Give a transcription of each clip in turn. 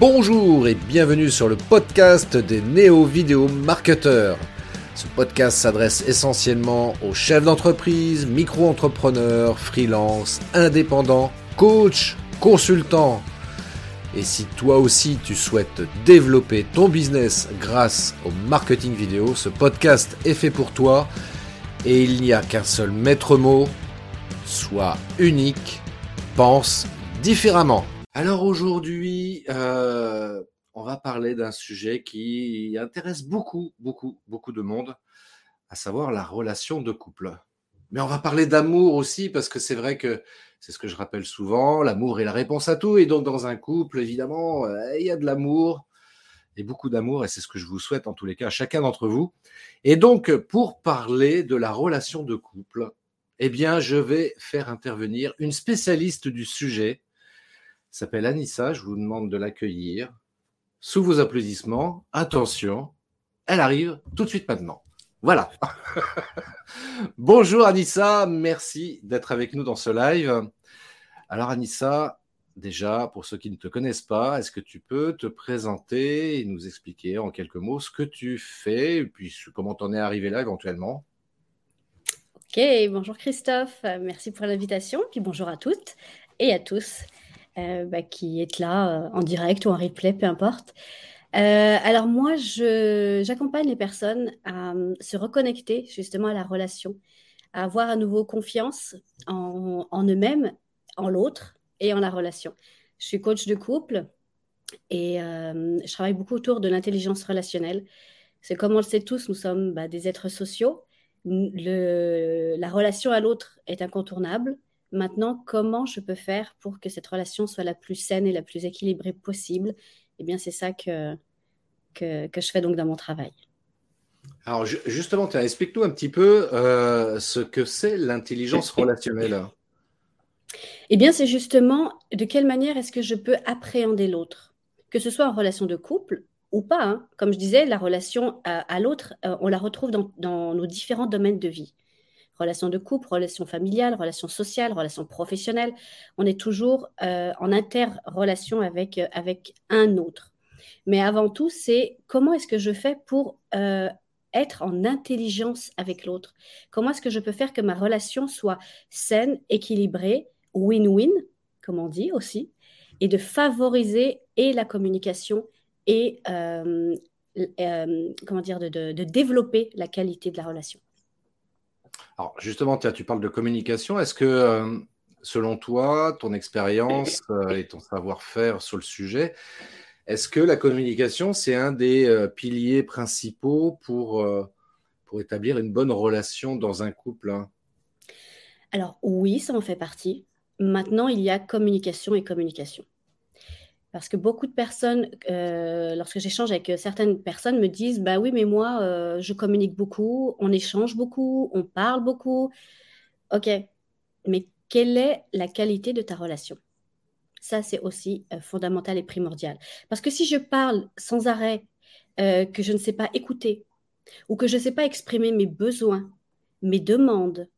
Bonjour et bienvenue sur le podcast des néo-vidéo marketeurs. Ce podcast s'adresse essentiellement aux chefs d'entreprise, micro-entrepreneurs, freelance, indépendants, coachs, consultants. Et si toi aussi tu souhaites développer ton business grâce au marketing vidéo, ce podcast est fait pour toi et il n'y a qu'un seul maître mot, sois unique, pense différemment. Alors aujourd'hui, euh, on va parler d'un sujet qui intéresse beaucoup, beaucoup, beaucoup de monde, à savoir la relation de couple. Mais on va parler d'amour aussi, parce que c'est vrai que c'est ce que je rappelle souvent, l'amour est la réponse à tout. Et donc dans un couple, évidemment, euh, il y a de l'amour, et beaucoup d'amour, et c'est ce que je vous souhaite en tous les cas à chacun d'entre vous. Et donc, pour parler de la relation de couple, eh bien, je vais faire intervenir une spécialiste du sujet, s'appelle Anissa. Je vous demande de l'accueillir. Sous vos applaudissements, attention, elle arrive tout de suite maintenant. Voilà. Bonjour Anissa, merci d'être avec nous dans ce live. Alors Anissa, déjà, pour ceux qui ne te connaissent pas, est-ce que tu peux te présenter et nous expliquer en quelques mots ce que tu fais et puis comment t'en es arrivé là éventuellement? Ok, bonjour Christophe, merci pour l'invitation, puis bonjour à toutes et à tous. Euh, bah, qui est là euh, en direct ou en replay, peu importe. Euh, alors moi, j'accompagne les personnes à se reconnecter justement à la relation, à avoir à nouveau confiance en, eux-mêmes, en l'autre et en la relation. Je suis coach de couple et je travaille beaucoup autour de l'intelligence relationnelle. C'est comme on le sait tous, nous sommes bah, des êtres sociaux. La relation à l'autre est incontournable. Maintenant, comment je peux faire pour que cette relation soit la plus saine et la plus équilibrée possible? Eh bien, c'est ça que, que, je fais donc dans mon travail. Alors, justement, explique-nous un petit peu euh, ce que c'est l'intelligence relationnelle. Eh bien, c'est justement de quelle manière est-ce que je peux appréhender l'autre, que ce soit en relation de couple ou pas. Hein. Comme je disais, la relation à, l'autre, euh, on la retrouve dans, dans, nos différents domaines de vie relations de couple, relations familiales, relations sociales, relations professionnelles. On est toujours euh, en interrelation avec, euh, avec un autre. Mais avant tout, c'est comment est-ce que je fais pour euh, être en intelligence avec l'autre? Comment est-ce que je peux faire que ma relation soit saine, équilibrée, win-win, comme on dit aussi, et de favoriser et la communication et comment dire, de développer la qualité de la relation? Alors justement, tu parles de communication. Est-ce que, euh, selon toi, ton expérience euh, et ton savoir-faire sur le sujet, est-ce que la communication, c'est un des euh, piliers principaux pour, pour établir une bonne relation dans un couple hein? Alors oui, ça en fait partie. Maintenant, il y a communication et communication. Parce que beaucoup de personnes, euh, lorsque j'échange avec certaines personnes, me disent Bah oui, mais moi, euh, je communique beaucoup, on échange beaucoup, on parle beaucoup. Ok, mais quelle est la qualité de ta relation? Ça, c'est aussi euh, fondamental et primordial. Parce que si je parle sans arrêt, que je ne sais pas écouter, ou que je ne sais pas exprimer mes besoins, mes demandes,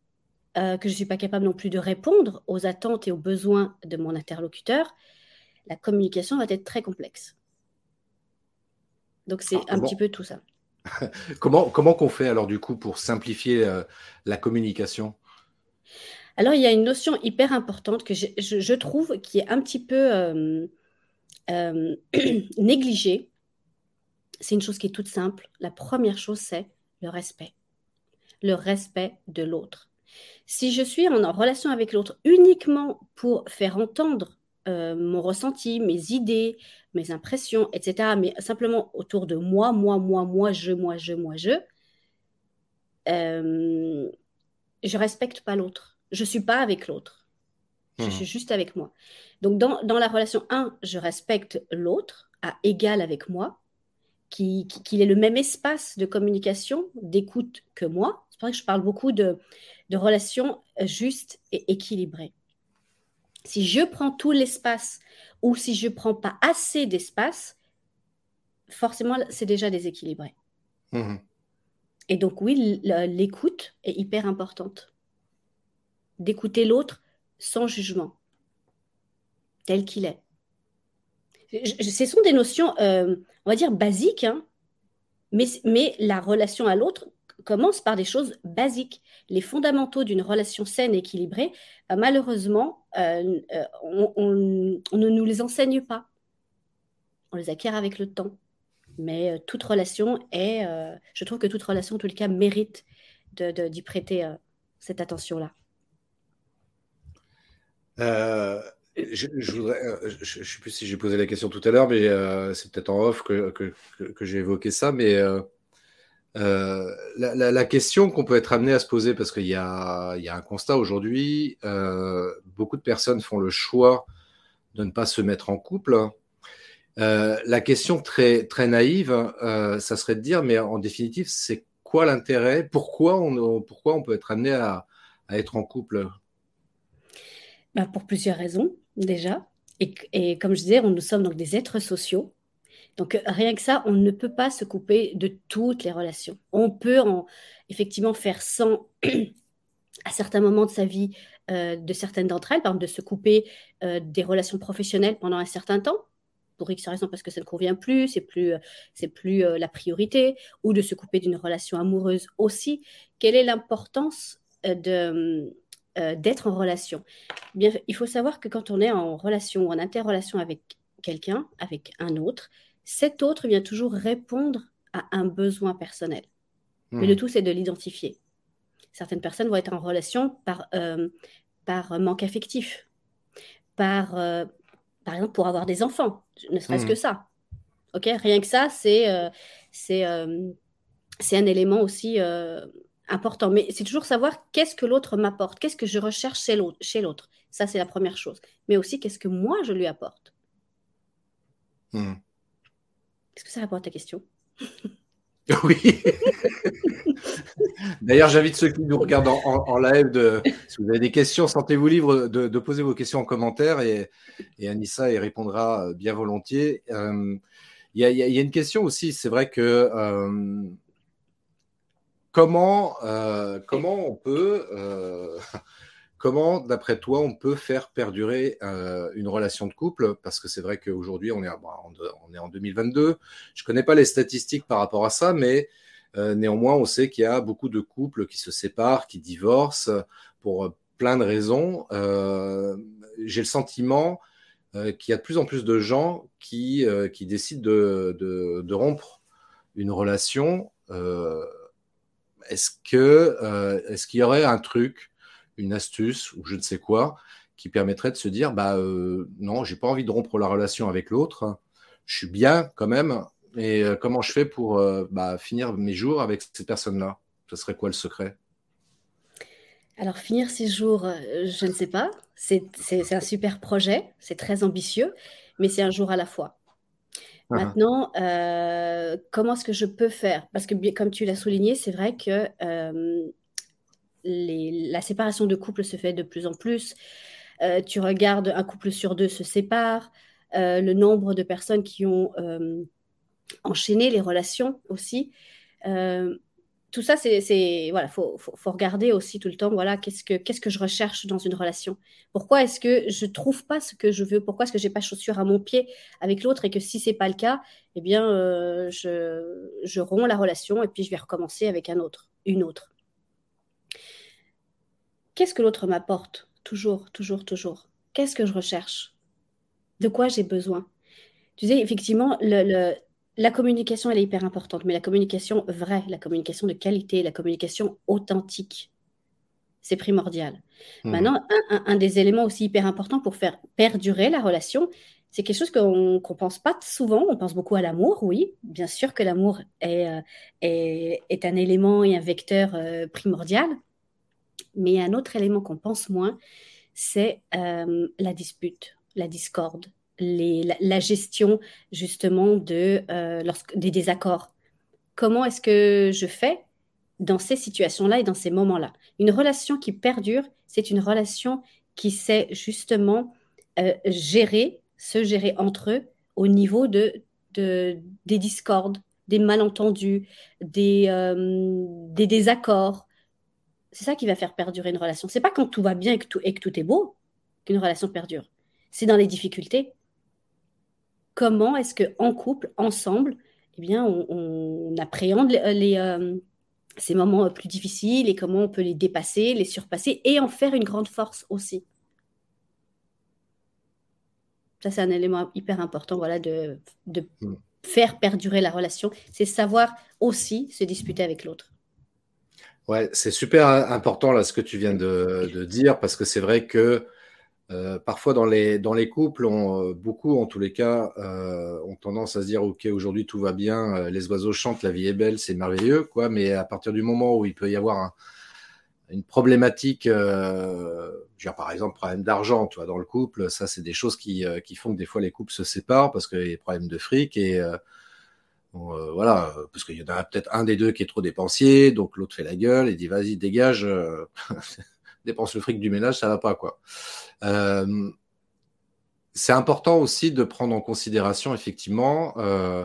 que je ne suis pas capable non plus de répondre aux attentes et aux besoins de mon interlocuteur, la communication va être très complexe. Donc c'est ah, un petit peu tout ça. comment comment qu'on fait alors du coup pour simplifier euh, la communication? Alors il y a une notion hyper importante que je, trouve qui est un petit peu euh, euh, négligée. C'est une chose qui est toute simple. La première chose c'est le respect. Le respect de l'autre. Si je suis en relation avec l'autre uniquement pour faire entendre euh, mon ressenti, mes idées, mes impressions, etc., mais simplement autour de moi, moi, moi, moi, je, moi, je, moi, je, euh, je respecte pas l'autre. Je suis pas avec l'autre. Je mmh. suis juste avec moi. Donc, dans, dans la relation 1, je respecte l'autre à égal avec moi, qu'il qui, ait le même espace de communication, d'écoute que moi. C'est pour ça que je parle beaucoup de, de relations justes et équilibrées. Si je prends tout l'espace ou si je ne prends pas assez d'espace, forcément, c'est déjà déséquilibré. Mmh Et donc, oui, l'écoute est hyper importante. D'écouter l'autre sans jugement, tel qu'il est. ce sont des notions, on va dire, basiques, hein, mais, mais la relation à l'autre commence par des choses basiques. Les fondamentaux d'une relation saine et équilibrée, malheureusement, on, on, ne nous les enseigne pas. On les acquiert avec le temps. Mais toute relation est, je trouve que toute relation, en les cas, mérite d'y prêter cette attention-là. Euh, je, je, voudrais, euh, je, sais plus si j'ai posé la question tout à l'heure, mais euh, c'est peut-être en off que, que, j'ai évoqué ça. Mais la, la, question qu'on peut être amené à se poser, parce qu'il y a, un constat aujourd'hui, beaucoup de personnes font le choix de ne pas se mettre en couple. la question très, très naïve, ça serait de dire, mais en définitive, c'est quoi l'intérêt? Pourquoi on, peut être amené à, être en couple? Bah, Pour plusieurs raisons, déjà. Et, et, comme je disais, nous sommes donc des êtres sociaux. Donc rien que ça, on ne peut pas se couper de toutes les relations. On peut en, effectivement faire sans à certains moments de sa vie euh, de certaines d'entre elles, par exemple de se couper euh, des relations professionnelles pendant un certain temps, pour X raison parce que ça ne convient plus, c'est plus, c'est plus euh, la priorité, ou de se couper d'une relation amoureuse aussi. Quelle est l'importance de, euh, d'être en relation? Bien, il faut savoir que quand on est en relation ou en interrelation avec quelqu'un, avec un autre, cet autre vient toujours répondre à un besoin personnel. Mais le hmm. tout, c'est de l'identifier. Certaines personnes vont être en relation par, euh, par manque affectif, par, euh, par exemple pour avoir des enfants, ne serait-ce que hmm. ça. Ok, rien que ça, c'est c'est un élément aussi important. Mais c'est toujours savoir qu'est-ce que l'autre m'apporte, qu'est-ce que je recherche chez l'autre. Ça, c'est la première chose. Mais aussi, qu'est-ce que moi, je lui apporte. Hmm. Est-ce que ça répond à ta question? Oui. D'ailleurs, j'invite ceux qui nous regardent en, live, de, si vous avez des questions, sentez-vous libre de, poser vos questions en commentaire et, Anissa y répondra euh, bien volontiers. Euh, il y, a une question aussi, c'est vrai que euh, comment, comment on peut, comment, d'après toi, on peut faire perdurer euh, une relation de couple? Parce que c'est vrai qu'aujourd'hui, on, est, on est en 2022. Je ne connais pas les statistiques par rapport à ça, mais néanmoins, on sait qu'il y a beaucoup de couples qui se séparent, qui divorcent pour plein de raisons. J'ai le sentiment qu'il y a de plus en plus de gens qui, qui décident de, de, de rompre une relation est-ce que euh, est-ce qu'il y aurait un truc, une astuce ou je ne sais quoi qui permettrait de se dire bah euh, non, j'ai pas envie de rompre la relation avec l'autre, je suis bien quand même, et euh, comment je fais pour euh, bah, finir mes jours avec cette personne-là? Ce serait quoi le secret? Alors, finir ses jours, je ne sais pas. C'est un super projet, c'est très ambitieux, mais c'est un jour à la fois. Ah ah. Maintenant, euh, comment est-ce que je peux faire? Parce que, comme tu l'as souligné, c'est vrai que euh, la séparation de couple se fait de plus en plus. Euh, tu regardes, un couple sur deux se sépare. le nombre de personnes qui ont enchaîné les relations aussi tout ça, c'est voilà, faut, regarder aussi tout le temps. Voilà, qu'est-ce que qu'est-ce que je recherche dans une relation? Pourquoi est-ce que je trouve pas ce que je veux? Pourquoi est-ce que j'ai pas chaussure à mon pied avec l'autre et que si c'est pas le cas, eh bien, euh, je, je romps la relation et puis je vais recommencer avec un autre, une autre. Qu'est-ce que l'autre m'apporte? Toujours, toujours, toujours. Qu'est-ce que je recherche? De quoi j'ai besoin? Tu sais, effectivement, le la communication, elle est hyper importante, mais la communication vraie, la communication de qualité, la communication authentique, c'est primordial. Mmh. Maintenant, un, des éléments aussi hyper importants pour faire perdurer la relation, c'est quelque chose qu'on ne pense pas souvent. On pense beaucoup à l'amour, oui. Bien sûr que l'amour est, euh, est, un élément et un vecteur euh, primordial. Mais un autre élément qu'on pense moins, c'est euh, la dispute, la discorde, la, gestion justement de, euh, des désaccords. Comment est-ce que je fais dans ces situations-là et dans ces moments-là? Une relation qui perdure, c'est une relation qui sait justement euh, gérer, se gérer entre eux au niveau de, des discordes, des malentendus, des désaccords. C'est ça qui va faire perdurer une relation. C'est pas quand tout va bien et que tout, et que tout est beau qu'une relation perdure. C'est dans les difficultés, comment est-ce qu'en couple, ensemble, eh bien, on, appréhende les, euh, ces moments plus difficiles et comment on peut les dépasser, les surpasser et en faire une grande force aussi. Ça, c'est un élément hyper important voilà, de, de hmm. faire perdurer la relation. C'est savoir aussi se disputer avec l'autre. Ouais, c'est super important ce que tu viens de dire parce que c'est vrai que euh, parfois, dans les, couples, euh, beaucoup, en tous les cas, euh, ont tendance à se dire, OK, aujourd'hui, tout va bien, les oiseaux chantent, la vie est belle, c'est merveilleux, quoi. Mais à partir du moment où il peut y avoir une problématique, par exemple, problème d'argent, tu vois, dans le couple, ça, c'est des choses qui, qui, font que des fois les couples se séparent parce qu'il y a des problèmes de fric et voilà, parce qu'il y en a peut-être un des deux qui est trop dépensier, donc l'autre fait la gueule et dit, vas-y, dégage. dépense le fric du ménage, ça va pas quoi. Euh, c'est important aussi de prendre en considération effectivement. Euh,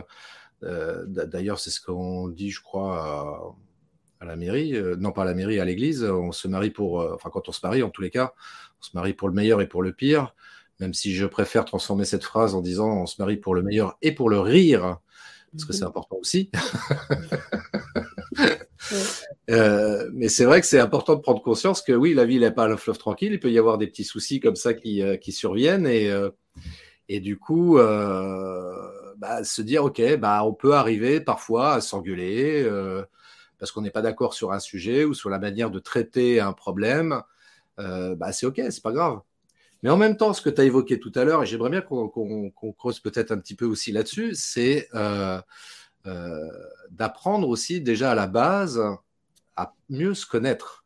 euh, d'ailleurs, c'est ce qu'on dit, je crois, à, la mairie, non pas à la mairie, à l'église. On se marie pour, enfin quand on se marie, en tous les cas, on se marie pour le meilleur et pour le pire. Même si je préfère transformer cette phrase en disant on se marie pour le meilleur et pour le rire, parce que c'est mhm. important aussi. Euh, mais c'est vrai que c'est important de prendre conscience que oui, la vie n'est pas un fleuve tranquille. Il peut y avoir des petits soucis comme ça qui, euh, qui surviennent et, euh, et du coup, bah, se dire ok, bah, on peut arriver parfois à s'engueuler parce qu'on n'est pas d'accord sur un sujet ou sur la manière de traiter un problème. bah, c'est ok, c'est pas grave. Mais en même temps, ce que tu as évoqué tout à l'heure, et j'aimerais bien qu'on creuse peut-être un petit peu aussi là-dessus, c'est euh, d'apprendre aussi déjà à la base à mieux se connaître.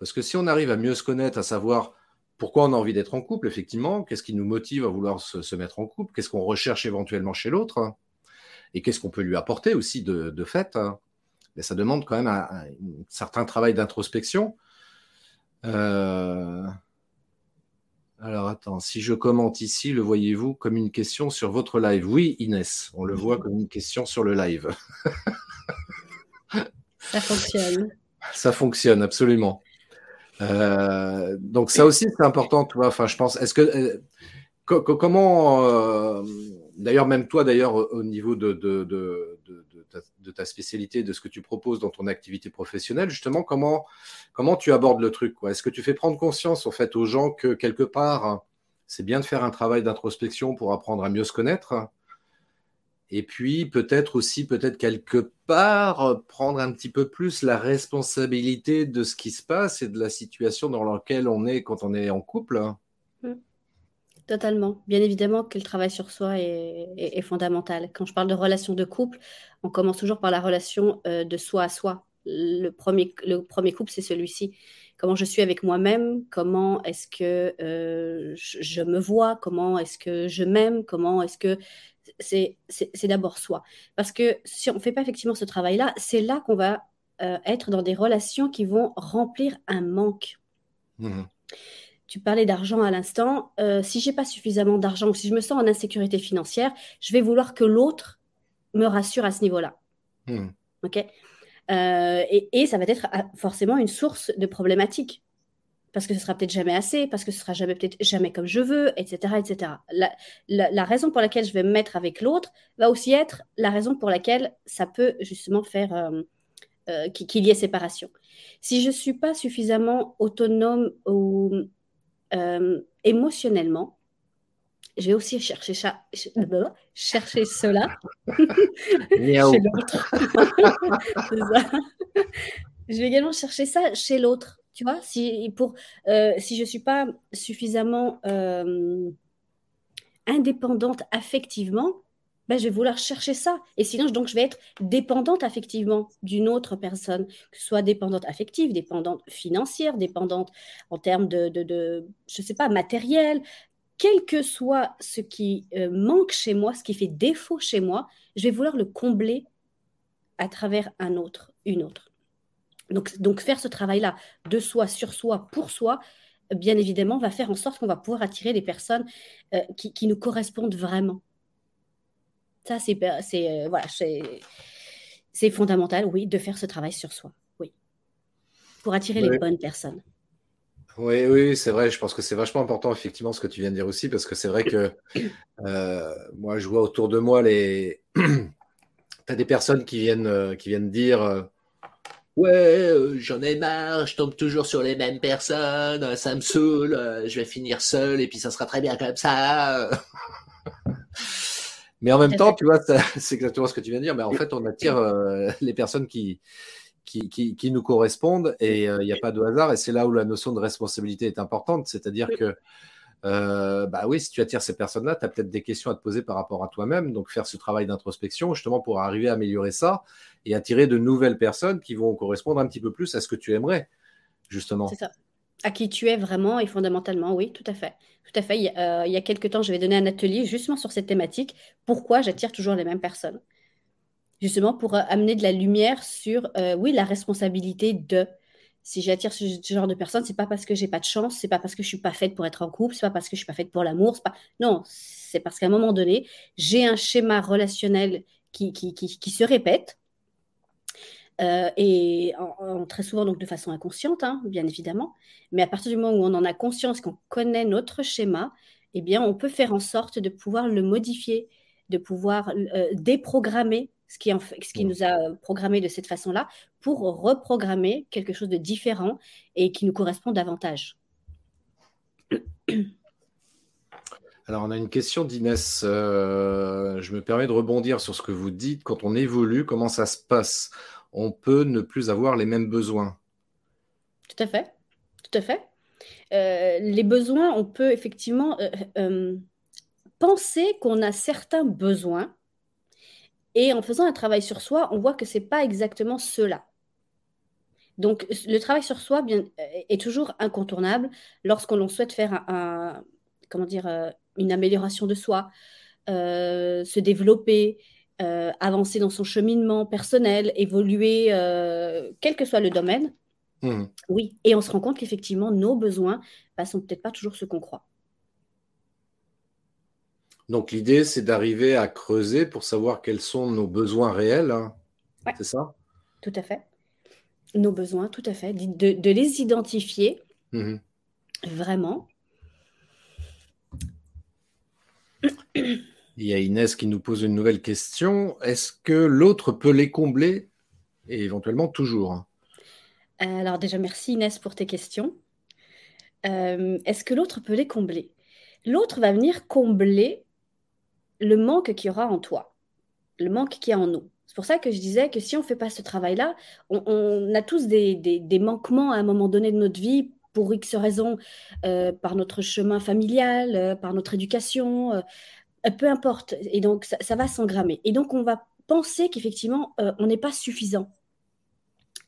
Parce que si on arrive à mieux se connaître, à savoir pourquoi on a envie d'être en couple, effectivement, qu'est-ce qui nous motive à vouloir se, mettre en couple, qu'est-ce qu'on recherche éventuellement chez l'autre, et qu'est-ce qu'on peut lui apporter aussi de, fait, mais ça demande quand même un, un certain travail d'introspection. Euh, alors attends, si je commente ici, le voyez-vous comme une question sur votre live? Oui, Inès, on le voit comme une question sur le live. Ça fonctionne. Ça fonctionne, absolument. Euh, donc ça aussi, c'est important, tu vois. Enfin, je pense. Est-ce que euh, comment, euh, d'ailleurs, même toi, d'ailleurs, au niveau de, de ta spécialité, de ce que tu proposes dans ton activité professionnelle, justement, comment, comment tu abordes le truc Est-ce que tu fais prendre conscience en fait aux gens que quelque part, c'est bien de faire un travail d'introspection pour apprendre à mieux se connaître et puis peut-être aussi, peut-être quelque part, prendre un petit peu plus la responsabilité de ce qui se passe et de la situation dans laquelle on est quand on est en couple? Totalement. Bien évidemment que le travail sur soi est, fondamental. Quand je parle de relation de couple, on commence toujours par la relation euh, de soi à soi. Le premier, le premier couple, c'est celui-ci. Comment je suis avec moi-même, comment est-ce que euh, je, me vois, comment est-ce que je m'aime, comment est-ce que... C'est d'abord soi. Parce que si on ne fait pas effectivement ce travail-là, c'est là, qu'on va euh, être dans des relations qui vont remplir un manque. Mmh tu parlais d'argent à l'instant. Euh, si j'ai pas suffisamment d'argent ou si je me sens en insécurité financière, je vais vouloir que l'autre me rassure à ce niveau-là. Hmm. Ok? Euh, et, ça va être ah, forcément une source de problématiques parce que ce sera peut-être jamais assez, parce que ce sera jamais peut-être jamais comme je veux, etc., etc. La, raison pour laquelle je vais me mettre avec l'autre va aussi être la raison pour laquelle ça peut justement faire euh, qu'il y ait séparation. Si je suis pas suffisamment autonome ou euh, émotionnellement, je vais aussi chercher, chercher cela chez l'autre. je vais également chercher ça chez l'autre. Tu vois, si, pour, euh, si je ne suis pas suffisamment euh, indépendante affectivement, ben, je vais vouloir chercher ça. Et sinon, donc, je vais être dépendante affectivement d'une autre personne, que ce soit dépendante affective, dépendante financière, dépendante en termes de, je sais pas, matériel. Quel que soit ce qui euh, manque chez moi, ce qui fait défaut chez moi, je vais vouloir le combler à travers un autre, une autre. Donc, donc faire ce travail-là de soi, sur soi, pour soi, bien évidemment, va faire en sorte qu'on va pouvoir attirer des personnes euh, qui nous correspondent vraiment. Ça, c'est euh, voilà, c'est fondamental, oui, de faire ce travail sur soi, oui, pour attirer les bonnes personnes. Oui, oui, c'est vrai. Je pense que c'est vachement important, effectivement, ce que tu viens de dire aussi, parce que c'est vrai que euh, moi, je vois autour de moi les. tu as des personnes qui viennent, euh, qui viennent dire euh, Ouais, j'en ai marre, je tombe toujours sur les mêmes personnes, ça me saoule, je vais finir seul et puis ça sera très bien comme ça. Mais en même temps, tu vois, c'est exactement ce que tu viens de dire. Mais en fait, on attire les personnes qui, qui, nous correspondent et euh, il n'y a pas de hasard. Et c'est là où la notion de responsabilité est importante. C'est-à-dire que, euh, bah oui, si tu attires ces personnes-là, tu as peut-être des questions à te poser par rapport à toi-même. Donc, faire ce travail d'introspection justement pour arriver à améliorer ça et attirer de nouvelles personnes qui vont correspondre un petit peu plus à ce que tu aimerais, justement. C'est ça. À qui tu es vraiment et fondamentalement, oui, tout à fait. Tout à fait. Il euh, y a quelques temps, je vais donner un atelier justement sur cette thématique. Pourquoi j'attire toujours les mêmes personnes? Justement pour euh, amener de la lumière sur, euh, oui, la responsabilité de. Si j'attire ce, genre de personnes, c'est pas parce que j'ai pas de chance, c'est pas parce que je suis pas faite pour être en couple, c'est pas parce que je suis pas faite pour l'amour. Non, c'est parce qu'à un moment donné, j'ai un schéma relationnel qui, se répète. Euh, et très souvent donc de façon inconsciente, hein, bien évidemment. Mais à partir du moment où on en a conscience, qu'on connaît notre schéma, eh bien, on peut faire en sorte de pouvoir le modifier, de pouvoir déprogrammer ce qui, ce qui nous a programmé de cette façon-là, pour reprogrammer quelque chose de différent et qui nous correspond davantage. Alors, on a une question d'Inès. Euh, je me permets de rebondir sur ce que vous dites. Quand on évolue, comment ça se passe On peut ne plus avoir les mêmes besoins. Tout à fait. Tout à fait. Euh, les besoins, on peut effectivement euh, penser qu'on a certains besoins et en faisant un travail sur soi, on voit que ce n'est pas exactement cela. Donc, le travail sur soi euh, est toujours incontournable lorsqu'on souhaite faire comment dire, euh, une amélioration de soi, euh, se développer, avancer dans son cheminement personnel, évoluer, quel que soit le domaine. Mmh. Oui, et on se rend compte qu'effectivement, nos besoins ne bah, sont peut-être pas toujours ce qu'on croit. Donc l'idée, c'est d'arriver à creuser pour savoir quels sont nos besoins réels. Hein. C'est ça? Tout à fait. Nos besoins, tout à fait. De, les identifier mmh vraiment. Il y a Inès qui nous pose une nouvelle question. Est-ce que l'autre peut les combler et éventuellement toujours? Alors déjà, merci Inès pour tes questions. Euh, est-ce que l'autre peut les combler? L'autre va venir combler le manque qu'il y aura en toi, le manque qu'il y a en nous. C'est pour ça que je disais que si on ne fait pas ce travail-là, on, a tous des, manquements à un moment donné de notre vie pour X raisons, euh, par notre chemin familial, euh, par notre éducation, euh, peu importe. Et donc, ça, va s'engrammer. Et donc, on va penser qu'effectivement, on n'est pas suffisant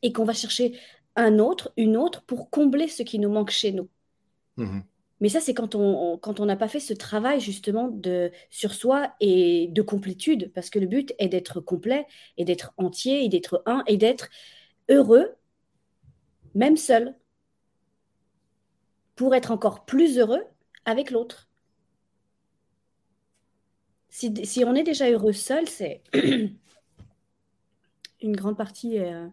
et qu'on va chercher un autre, une autre pour combler ce qui nous manque chez nous. Mmh mais ça, c'est quand on quand on n'a pas fait ce travail justement de, sur soi et de complétude, parce que le but est d'être complet et d'être entier et d'être un et d'être heureux, même seul, pour être encore plus heureux avec l'autre. Si, si, on est déjà heureux seul, c'est une grande partie est, euh,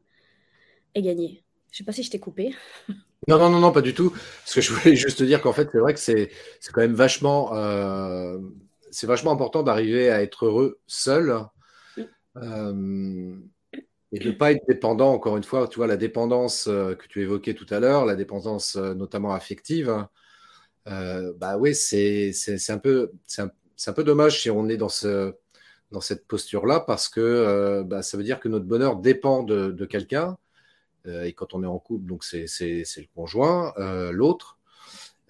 est gagnée. Je ne sais pas si je t'ai coupé. Non, non, non, non, pas du tout. Parce que je voulais juste te dire qu'en fait, c'est vrai que c'est quand même vachement, euh, c'est vachement important d'arriver à être heureux seul euh, et de ne pas être dépendant, encore une fois, tu vois, la dépendance que tu évoquais tout à l'heure, la dépendance notamment affective, bah oui, c'est un, peu, un, un peu dommage si on est dans, ce, dans cette posture-là parce que bah, ça veut dire que notre bonheur dépend de, de quelqu'un euh, et quand on est en couple, donc c'est le conjoint, euh, l'autre.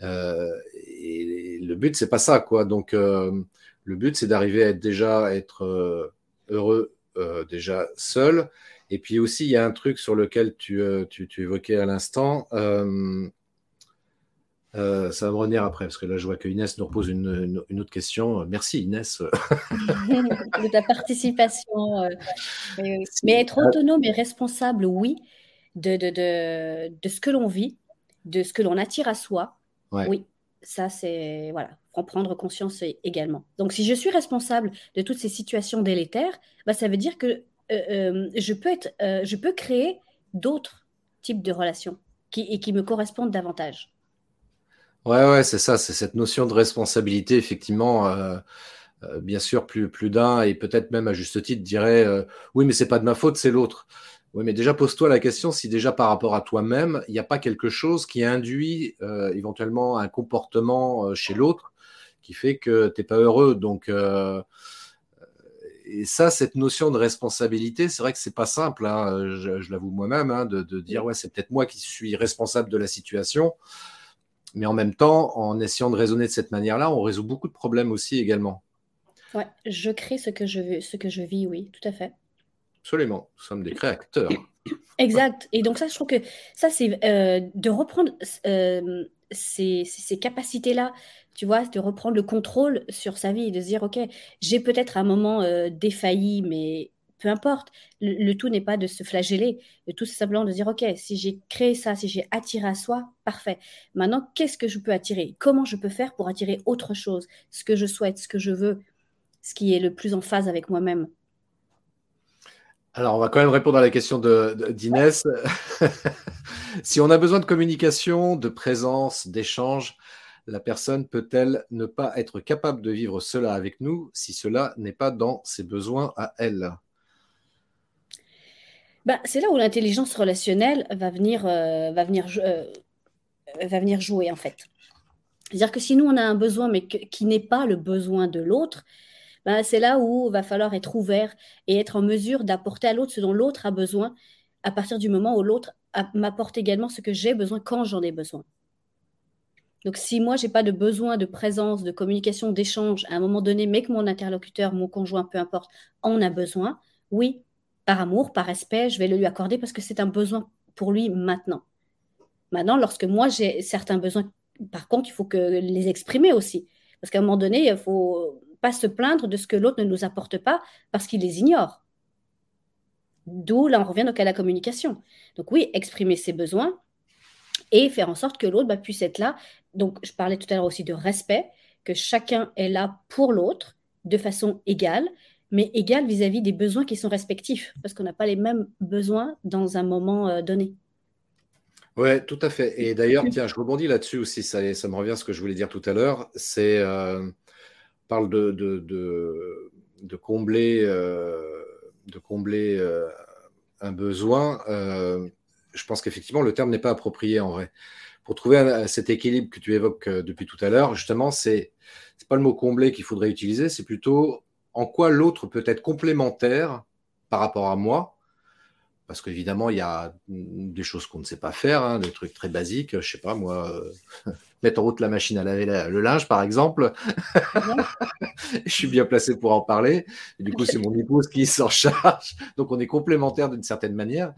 Euh, et le but, c'est pas ça, quoi. Donc, le but, c'est d'arriver à être déjà être heureux déjà seul. Et puis aussi, il y a un truc sur lequel tu, tu, tu évoquais à l'instant. Ça va me revenir après, parce que là, je vois que Inès nous repose une, une, autre question. Merci Inès. de ta participation. Mais être autonome et responsable, oui de, de, de, ce que l'on vit, de ce que l'on attire à soi. Oui, ça c'est voilà, en prendre conscience également. Donc si je suis responsable de toutes ces situations délétères, bah, ça veut dire que euh, euh, je, peux être, euh, je peux créer d'autres types de relations qui, et qui me correspondent davantage. Ouais, ouais, c'est ça, c'est cette notion de responsabilité, effectivement. Euh, euh, bien sûr, plus, plus d'un, et peut-être même à juste titre, dirait euh, Oui, mais c'est pas de ma faute, c'est l'autre. Oui, mais déjà, pose-toi la question si déjà par rapport à toi-même, il n'y a pas quelque chose qui induit éventuellement un comportement chez l'autre qui fait que tu n'es pas heureux. Donc, et ça, cette notion de responsabilité, c'est vrai que c'est pas simple. Hein, je, l'avoue moi-même, hein, de, de, dire ouais, c'est peut-être moi qui suis responsable de la situation. Mais en même temps, en essayant de raisonner de cette manière-là, on résout beaucoup de problèmes aussi également. Ouais, je crée ce que je veux, ce que je vis, oui, tout à fait. Absolument, nous sommes des créateurs. Exact. Et donc ça, je trouve que ça, c'est euh, de reprendre euh, ces, ces capacités-là, tu vois, de reprendre le contrôle sur sa vie, de se dire, OK, j'ai peut-être un moment euh, défailli, mais peu importe. Le, tout n'est pas de se flageller. Le tout, simplement de dire, OK, si j'ai créé ça, si j'ai attiré à soi, parfait. Maintenant, qu'est-ce que je peux attirer? Comment je peux faire pour attirer autre chose? Ce que je souhaite, ce que je veux, ce qui est le plus en phase avec moi-même. Alors, on va quand même répondre à la question d'Inès. si on a besoin de communication, de présence, d'échange, la personne peut-elle ne pas être capable de vivre cela avec nous si cela n'est pas dans ses besoins à elle? Bah, C'est là où l'intelligence relationnelle va venir, euh, va, venir, euh, va venir jouer en fait. C'est-à-dire que si nous on a un besoin mais qui n'est pas le besoin de l'autre, bah, c'est là où va falloir être ouvert et être en mesure d'apporter à l'autre ce dont l'autre a besoin à partir du moment où l'autre m'apporte également ce que j'ai besoin quand j'en ai besoin. Donc, si moi, je n'ai pas de besoin de présence, de communication, d'échange à un moment donné, mais que mon interlocuteur, mon conjoint, peu importe, en a besoin, oui, par amour, par respect, je vais le lui accorder parce que c'est un besoin pour lui maintenant. Maintenant, lorsque moi, j'ai certains besoins, par contre, il faut que les exprimer aussi. Parce qu'à un moment donné, il ne faut pas se plaindre de ce que l'autre ne nous apporte pas parce qu'il les ignore. D'où, là, on revient donc à la communication. Donc oui, exprimer ses besoins, et faire en sorte que l'autre bah, puisse être là. Donc, je parlais tout à l'heure aussi de respect, que chacun est là pour l'autre de façon égale, mais égale vis-à-vis des besoins qui sont respectifs, parce qu'on n'a pas les mêmes besoins dans un moment euh, donné. Oui, tout à fait. Et d'ailleurs, tiens, je rebondis là-dessus aussi, ça, ça, me revient à ce que je voulais dire tout à l'heure, c'est, euh, parle de, de, de, combler, de combler euh, un besoin je pense qu'effectivement, le terme n'est pas approprié en vrai. Pour trouver cet équilibre que tu évoques depuis tout à l'heure, justement, c'est n'est pas le mot combler qu'il faudrait utiliser, c'est plutôt en quoi l'autre peut être complémentaire par rapport à moi parce qu'évidemment, il y a des choses qu'on ne sait pas faire, hein, des trucs très basiques. Je sais pas, moi, euh, mettre en route la machine à laver le linge, par exemple. je suis bien placé pour en parler. Et du coup, c'est mon épouse qui s'en charge. Donc, on est complémentaires d'une certaine manière.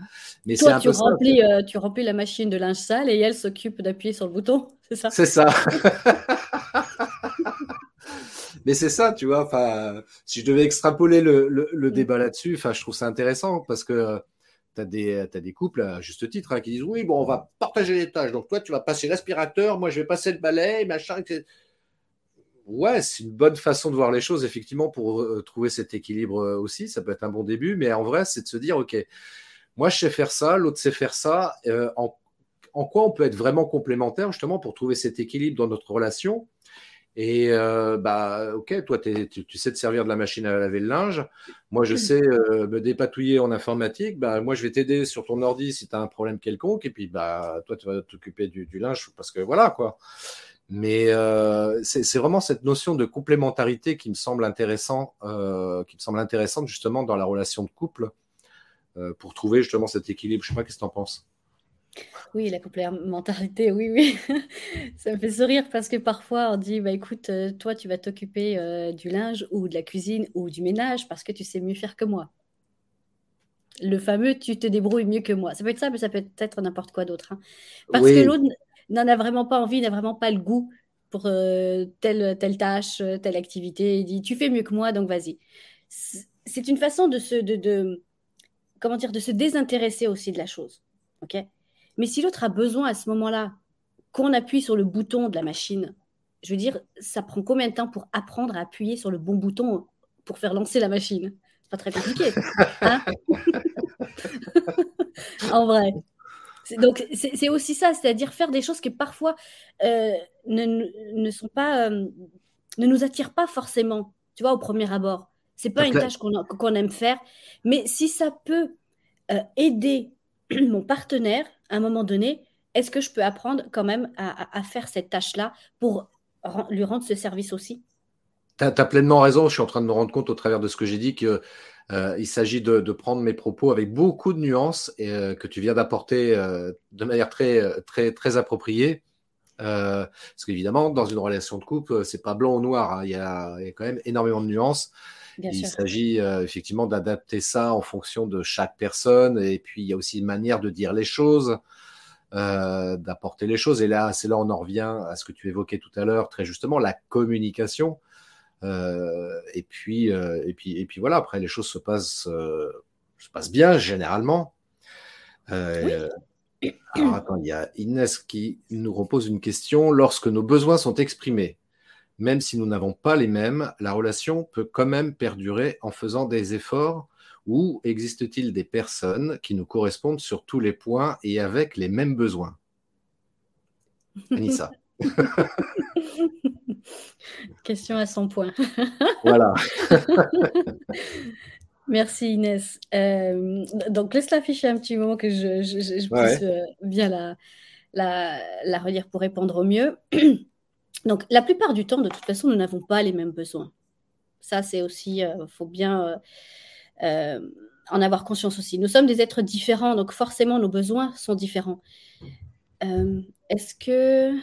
Mais c'est un tu, peu remplis, euh, tu remplis la machine de linge sale et elle s'occupe d'appuyer sur le bouton. C'est ça? C'est ça. Mais c'est ça, tu vois. Enfin, si je devais extrapoler le, le, le mm. débat là-dessus, enfin, je trouve ça intéressant parce que tu as, des couples, à juste titre, hein, qui disent Oui, bon, on va partager les tâches. Donc, toi, tu vas passer l'aspirateur, moi, je vais passer le balai, machin. Etc. Ouais, c'est une bonne façon de voir les choses, effectivement, pour euh, trouver cet équilibre euh, aussi. Ça peut être un bon début, mais en vrai, c'est de se dire Ok, moi, je sais faire ça, l'autre sait faire ça. Euh, en, en quoi on peut être vraiment complémentaire, justement, pour trouver cet équilibre dans notre relation et euh, bah, ok, toi, tu, tu, sais te servir de la machine à laver le linge. Moi, je sais euh, me dépatouiller en informatique. Bah, moi, je vais t'aider sur ton ordi si tu as un problème quelconque. Et puis, bah, toi, tu vas t'occuper du, du, linge parce que voilà, quoi. Mais euh, c'est vraiment cette notion de complémentarité qui me semble intéressant, qui me semble intéressante justement dans la relation de couple pour trouver justement cet équilibre. Je sais pas, qu'est-ce que tu en penses? Oui, la complémentarité, oui, oui. Ça me fait sourire parce que parfois on dit, bah écoute, euh, toi tu vas t'occuper euh, du linge ou de la cuisine ou du ménage parce que tu sais mieux faire que moi. Le fameux tu te débrouilles mieux que moi. Ça peut être ça, mais ça peut être n'importe quoi d'autre. Hein. Parce que l'autre n'en a vraiment pas envie, n'a vraiment pas le goût pour euh, telle, telle tâche, telle activité. Il dit, tu fais mieux que moi, donc vas-y. C'est une façon de se, de, de, comment dire, de se désintéresser aussi de la chose. ok? Mais si l'autre a besoin à ce moment-là qu'on appuie sur le bouton de la machine, je veux dire, ça prend combien de temps pour apprendre à appuyer sur le bon bouton pour faire lancer la machine? C'est pas très compliqué. Hein? En vrai. Donc, c'est aussi ça, c'est-à-dire faire des choses qui parfois euh, ne, sont pas, euh, ne nous attirent pas forcément, tu vois, au premier abord. C'est pas une tâche qu'on aime faire, mais si ça peut euh, aider mon partenaire à un moment donné, est-ce que je peux apprendre quand même à, faire cette tâche-là pour lui rendre ce service aussi? Tu as, pleinement raison. Je suis en train de me rendre compte au travers de ce que j'ai dit qu'il euh, s'agit de, prendre mes propos avec beaucoup de nuances et euh, que tu viens d'apporter euh, de manière très appropriée. parce qu'évidemment, dans une relation de couple, c'est pas blanc ou noir. Hein. Il, y a, quand même énormément de nuances. Il s'agit effectivement d'adapter ça en fonction de chaque personne. Et puis, il y a aussi une manière de dire les choses. Euh, d'apporter les choses. Et là, c'est là on en revient à ce que tu évoquais tout à l'heure, très justement, la communication. Euh, et puis, euh, et puis, et puis voilà. Après, les choses se passent, se passent bien généralement. Alors attends, il y a Inès qui nous repose une question. Lorsque nos besoins sont exprimés, même si nous n'avons pas les mêmes, la relation peut quand même perdurer en faisant des efforts ou existe-t-il des personnes qui nous correspondent sur tous les points et avec les mêmes besoins? Anissa. Question à son point. voilà. Merci Inès. Euh, donc laisse l'afficher un petit moment que je, puisse euh, bien la, la, la, relire pour répondre au mieux. donc la plupart du temps, de toute façon, nous n'avons pas les mêmes besoins. Ça, c'est aussi, euh, faut bien euh, en avoir conscience aussi. Nous sommes des êtres différents, donc forcément nos besoins sont différents. Euh, est-ce que,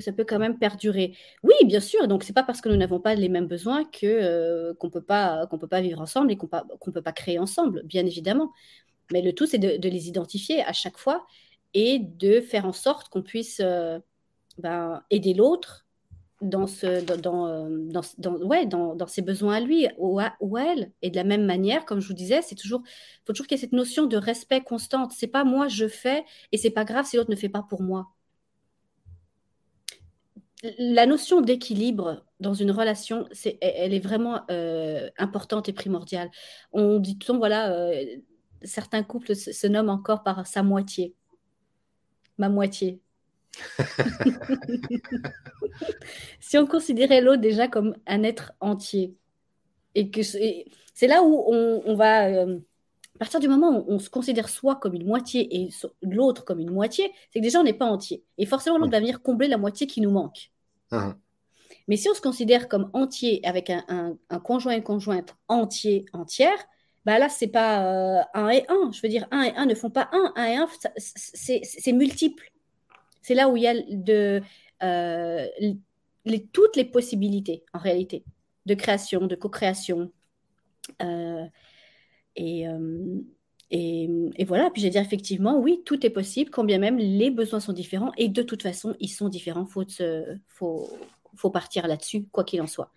ça peut quand même perdurer? Oui, bien sûr. Donc c'est pas parce que nous n'avons pas les mêmes besoins que euh, qu'on peut pas qu'on peut pas vivre ensemble et qu'on ne peut pas créer ensemble, bien évidemment. Mais le tout c'est de, les identifier à chaque fois et de faire en sorte qu'on puisse ben, aider l'autre dans, ce, dans, euh, dans, ouais, dans, dans, ses besoins à lui ou à, ou elle. Et de la même manière, comme je vous disais, c'est toujours, faut toujours qu'il y ait cette notion de respect constante. C'est pas moi je fais et c'est pas grave si l'autre ne fait pas pour moi. La notion d'équilibre dans une relation, c'est, elle est vraiment euh, importante et primordiale. On dit tout voilà, euh, certains couples se nomment encore par sa moitié. Ma moitié. si on considérait l'autre déjà comme un être entier, et que c'est là où on, va, euh, à partir du moment où on se considère soi comme une moitié et l'autre comme une moitié, c'est que déjà on n'est pas entier. Et forcément, l'autre va venir combler la moitié qui nous manque. Uh-huh. Mais si on se considère comme entier avec un, conjoint et conjointe entier, entière, bah là, c'est pas euh, un et un. Je veux dire, un et un ne font pas un. Un et un, c'est multiple. C'est là où il y a euh, toutes les possibilités, en réalité, de création, de co-création. Euh, euh, et, et, voilà, puis j'ai dire effectivement, oui, tout est possible, quand bien même les besoins sont différents, et de toute façon, ils sont différents. Faut, faut, faut partir là-dessus, quoi qu'il en soit.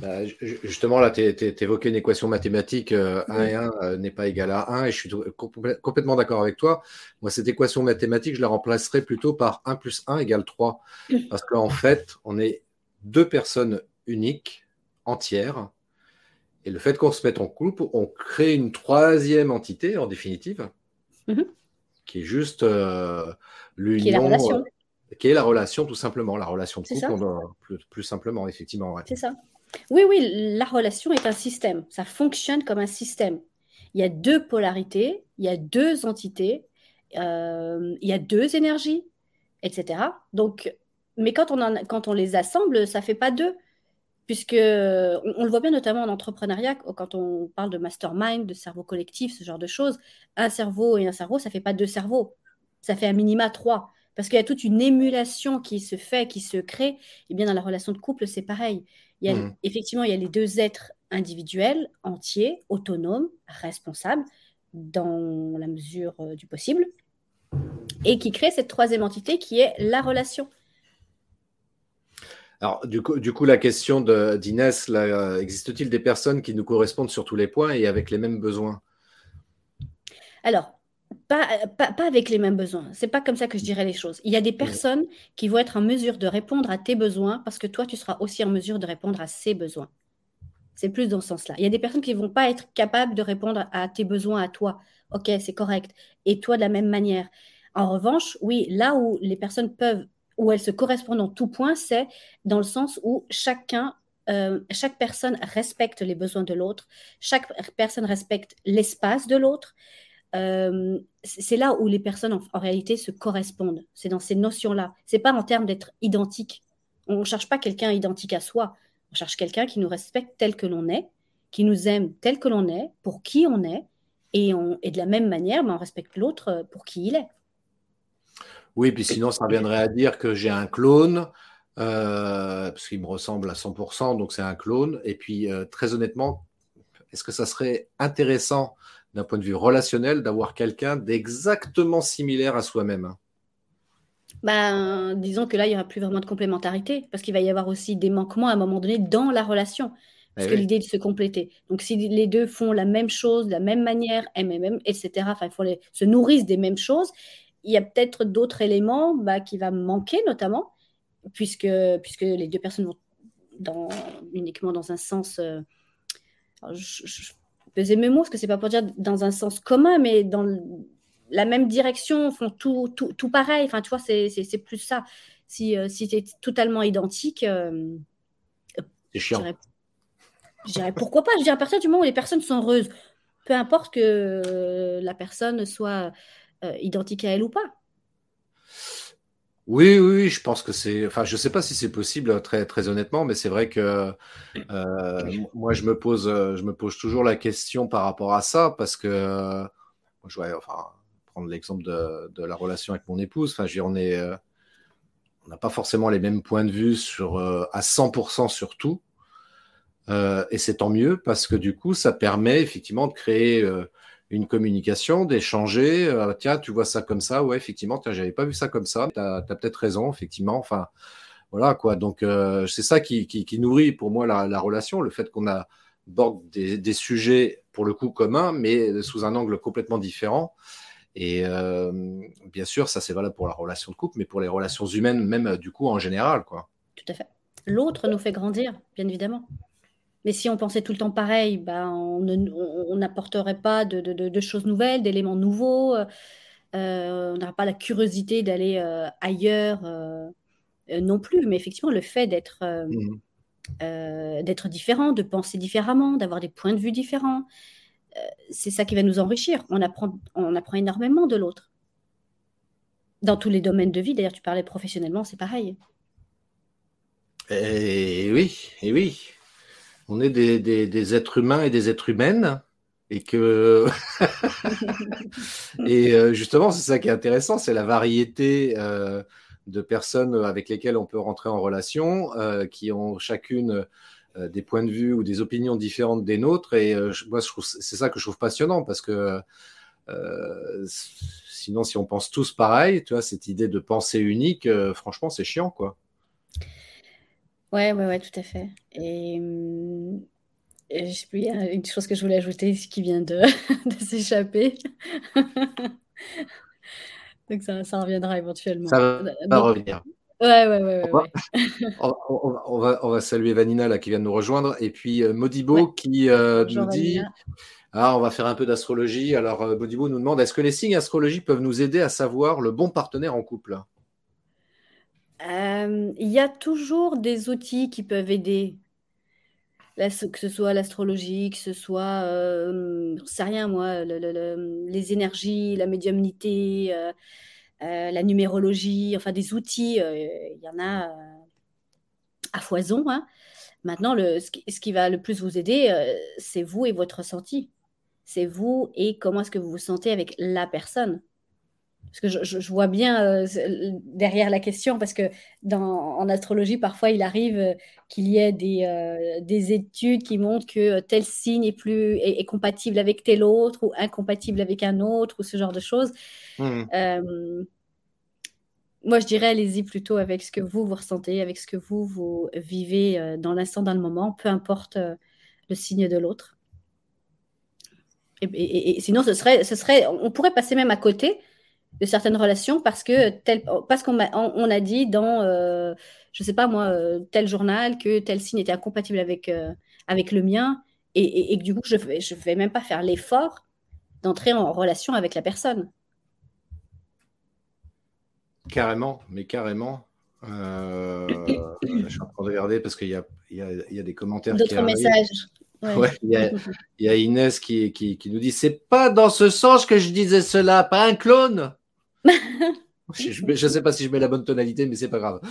Bah, justement, là, tu évoqué une équation mathématique, 1 euh, et 1 euh, n'est pas égal à 1, et je suis complètement d'accord avec toi. Moi, cette équation mathématique, je la remplacerai plutôt par 1 plus 1 égale 3, parce qu'en fait, on est deux personnes uniques, entières, et le fait qu'on se mette en couple, on crée une troisième entité, en définitive, mm-hmm. qui est juste euh, l'union qui est la relation, tout simplement, la relation de couple, plus, simplement, effectivement. C'est ça. Oui, oui, la relation est un système. Ça fonctionne comme un système. Il y a deux polarités, il y a deux entités, euh, il y a deux énergies, etc. Donc, mais quand on, en, quand on les assemble, ça fait pas deux. Puisque on, le voit bien notamment en entrepreneuriat, quand on parle de mastermind, de cerveau collectif, ce genre de choses, un cerveau et un cerveau, ça fait pas deux cerveaux, ça fait un minima trois parce qu'il y a toute une émulation qui se fait, qui se crée. Et bien dans la relation de couple, c'est pareil. Il y a, mmh. Effectivement, il y a les deux êtres individuels, entiers, autonomes, responsables, dans la mesure euh, du possible, et qui crée cette troisième entité qui est la relation. Alors, du coup, du coup la question d'Inès, euh, existe-t-il des personnes qui nous correspondent sur tous les points et avec les mêmes besoins? Alors, pas, pas, avec les mêmes besoins. C'est pas comme ça que je dirais les choses. Il y a des personnes qui vont être en mesure de répondre à tes besoins parce que toi, tu seras aussi en mesure de répondre à ses besoins. C'est plus dans ce sens-là. Il y a des personnes qui vont pas être capables de répondre à tes besoins à toi. Ok, c'est correct. Et toi, de la même manière. En revanche, oui, là où les personnes peuvent, où elles se correspondent en tout point, c'est dans le sens où chacun, euh, chaque personne respecte les besoins de l'autre, chaque personne respecte l'espace de l'autre. Euh, c'est là où les personnes en, réalité se correspondent. C'est dans ces notions-là. C'est pas en termes d'être identique. On ne cherche pas quelqu'un identique à soi. On cherche quelqu'un qui nous respecte tel que l'on est, qui nous aime tel que l'on est, pour qui on est, et, on, de la même manière, ben, on respecte l'autre pour qui il est. Oui, puis sinon, ça reviendrait à dire que j'ai un clone, euh, parce qu'il me ressemble à 100%, donc c'est un clone. Et puis, euh, très honnêtement, est-ce que ça serait intéressant d'un point de vue relationnel d'avoir quelqu'un d'exactement similaire à soi-même ben, disons que là, il n'y aura plus vraiment de complémentarité, parce qu'il va y avoir aussi des manquements à un moment donné dans la relation. Parce eh que l'idée de se compléter. Donc, si les deux font la même chose, de la même manière, MMM, etc., enfin, les, se nourrissent des mêmes choses, il y a peut-être d'autres éléments bah, qui vont manquer, notamment, puisque, puisque les deux personnes vont dans, uniquement dans un sens. Euh, je, je, peser mes mots, parce que c'est pas pour dire dans un sens commun, mais dans la même direction, font tout, tout, tout pareil. Enfin, tu vois, c'est plus ça. Si, euh, si tu es totalement identique, euh, c'est chiant. Je dirais pourquoi pas? Je dirais à partir du moment où les personnes sont heureuses, peu importe que la personne soit euh, identique à elle ou pas. Oui, oui, je pense que c'est. Enfin, je ne sais pas si c'est possible, très, très honnêtement, mais c'est vrai que euh, moi, je me pose, je me pose toujours la question par rapport à ça, parce que je vais enfin, prendre l'exemple de, la relation avec mon épouse. Enfin, je on est, euh, on n'a pas forcément les mêmes points de vue sur à 100% sur tout. Euh, et c'est tant mieux parce que du coup, ça permet effectivement de créer euh, une communication, d'échanger. Euh, tiens, tu vois ça comme ça, ouais, effectivement, tiens, j'avais pas vu ça comme ça. Tu as, peut-être raison, effectivement. Enfin, voilà quoi. Donc, c'est ça qui, nourrit pour moi la, relation, le fait qu'on aborde des, des, sujets pour le coup communs, mais sous un angle complètement différent. Et bien sûr, ça c'est valable pour la relation de couple, mais pour les relations humaines, même du coup en général, quoi. Tout à fait. L'autre nous fait grandir, bien évidemment. Mais si on pensait tout le temps pareil, ben, on n'apporterait pas de, choses nouvelles, d'éléments nouveaux. Euh, on n'aura pas la curiosité d'aller euh, ailleurs euh, non plus. Mais effectivement, le fait d'être mmh d'être différent, de penser différemment, d'avoir des points de vue différents, c'est ça qui va nous enrichir. On apprend, on apprend énormément de l'autre. Dans tous les domaines de vie, d'ailleurs, tu parlais professionnellement, c'est pareil. Et oui, et oui on est des, êtres humains et des êtres humaines. Et que. et euh, justement, c'est ça qui est intéressant, c'est la variété euh, de personnes avec lesquelles on peut rentrer en relation, euh, qui ont chacune des points de vue ou des opinions différentes des nôtres. Et moi, c'est ça que je trouve passionnant parce que. sinon, si on pense tous pareil, tu vois, cette idée de pensée unique, franchement, c'est chiant, quoi. Ouais, ouais, ouais, tout à fait. Et, hum, je sais plus, il y a une chose que je voulais ajouter qui vient de, de s'échapper. Donc ça, ça reviendra éventuellement. Ça va revenir. Ouais, ouais, ouais, ouais, On va, on, va, saluer Vanina là, qui vient de nous rejoindre. Et puis euh, Modibo qui euh, nous dit ah, on va faire un peu d'astrologie. Alors euh, Modibo nous demande est-ce que les signes astrologiques peuvent nous aider à savoir le bon partenaire en couple? Euh, il y a toujours des outils qui peuvent aider. que ce soit l'astrologie, que ce soit, euh, sais rien moi, les énergies, la médiumnité, euh, euh, la numérologie, enfin des outils, il y en a à foison. Hein. Maintenant, le, ce, qui, ce qui va le plus vous aider, c'est vous et votre ressenti. C'est vous et comment est-ce que vous vous sentez avec la personne. Parce que je, vois bien euh, derrière la question, parce que dans, en astrologie, parfois, il arrive euh, qu'il y ait des, euh, des, études qui montrent que tel signe est, plus, est, compatible avec tel autre, ou incompatible avec un autre, ou ce genre de choses. Mmh. moi, je dirais, allez-y plutôt avec ce que vous, vous ressentez, avec ce que vous, vous vivez dans l'instant, dans le moment, peu importe le signe de l'autre. Et, et, sinon, ce serait, ce serait, on pourrait passer même à côté de certaines relations parce que tel, parce qu'on a, on, a dit dans, euh, je sais pas moi, euh, tel journal que tel signe était incompatible avec, euh, avec le mien et, et, que du coup, je ne vais, je vais même pas faire l'effort d'entrer en relation avec la personne. Carrément, mais carrément. Euh, je suis en train de regarder parce qu'il y a, y, a, y a, des commentaires. D'autres messages. Ouais. il, y a, il, y a, Inès qui, qui, qui nous dit c'est pas dans ce sens que je disais cela, pas un clone. Je ne sais pas si je mets la bonne tonalité, mais c'est pas grave.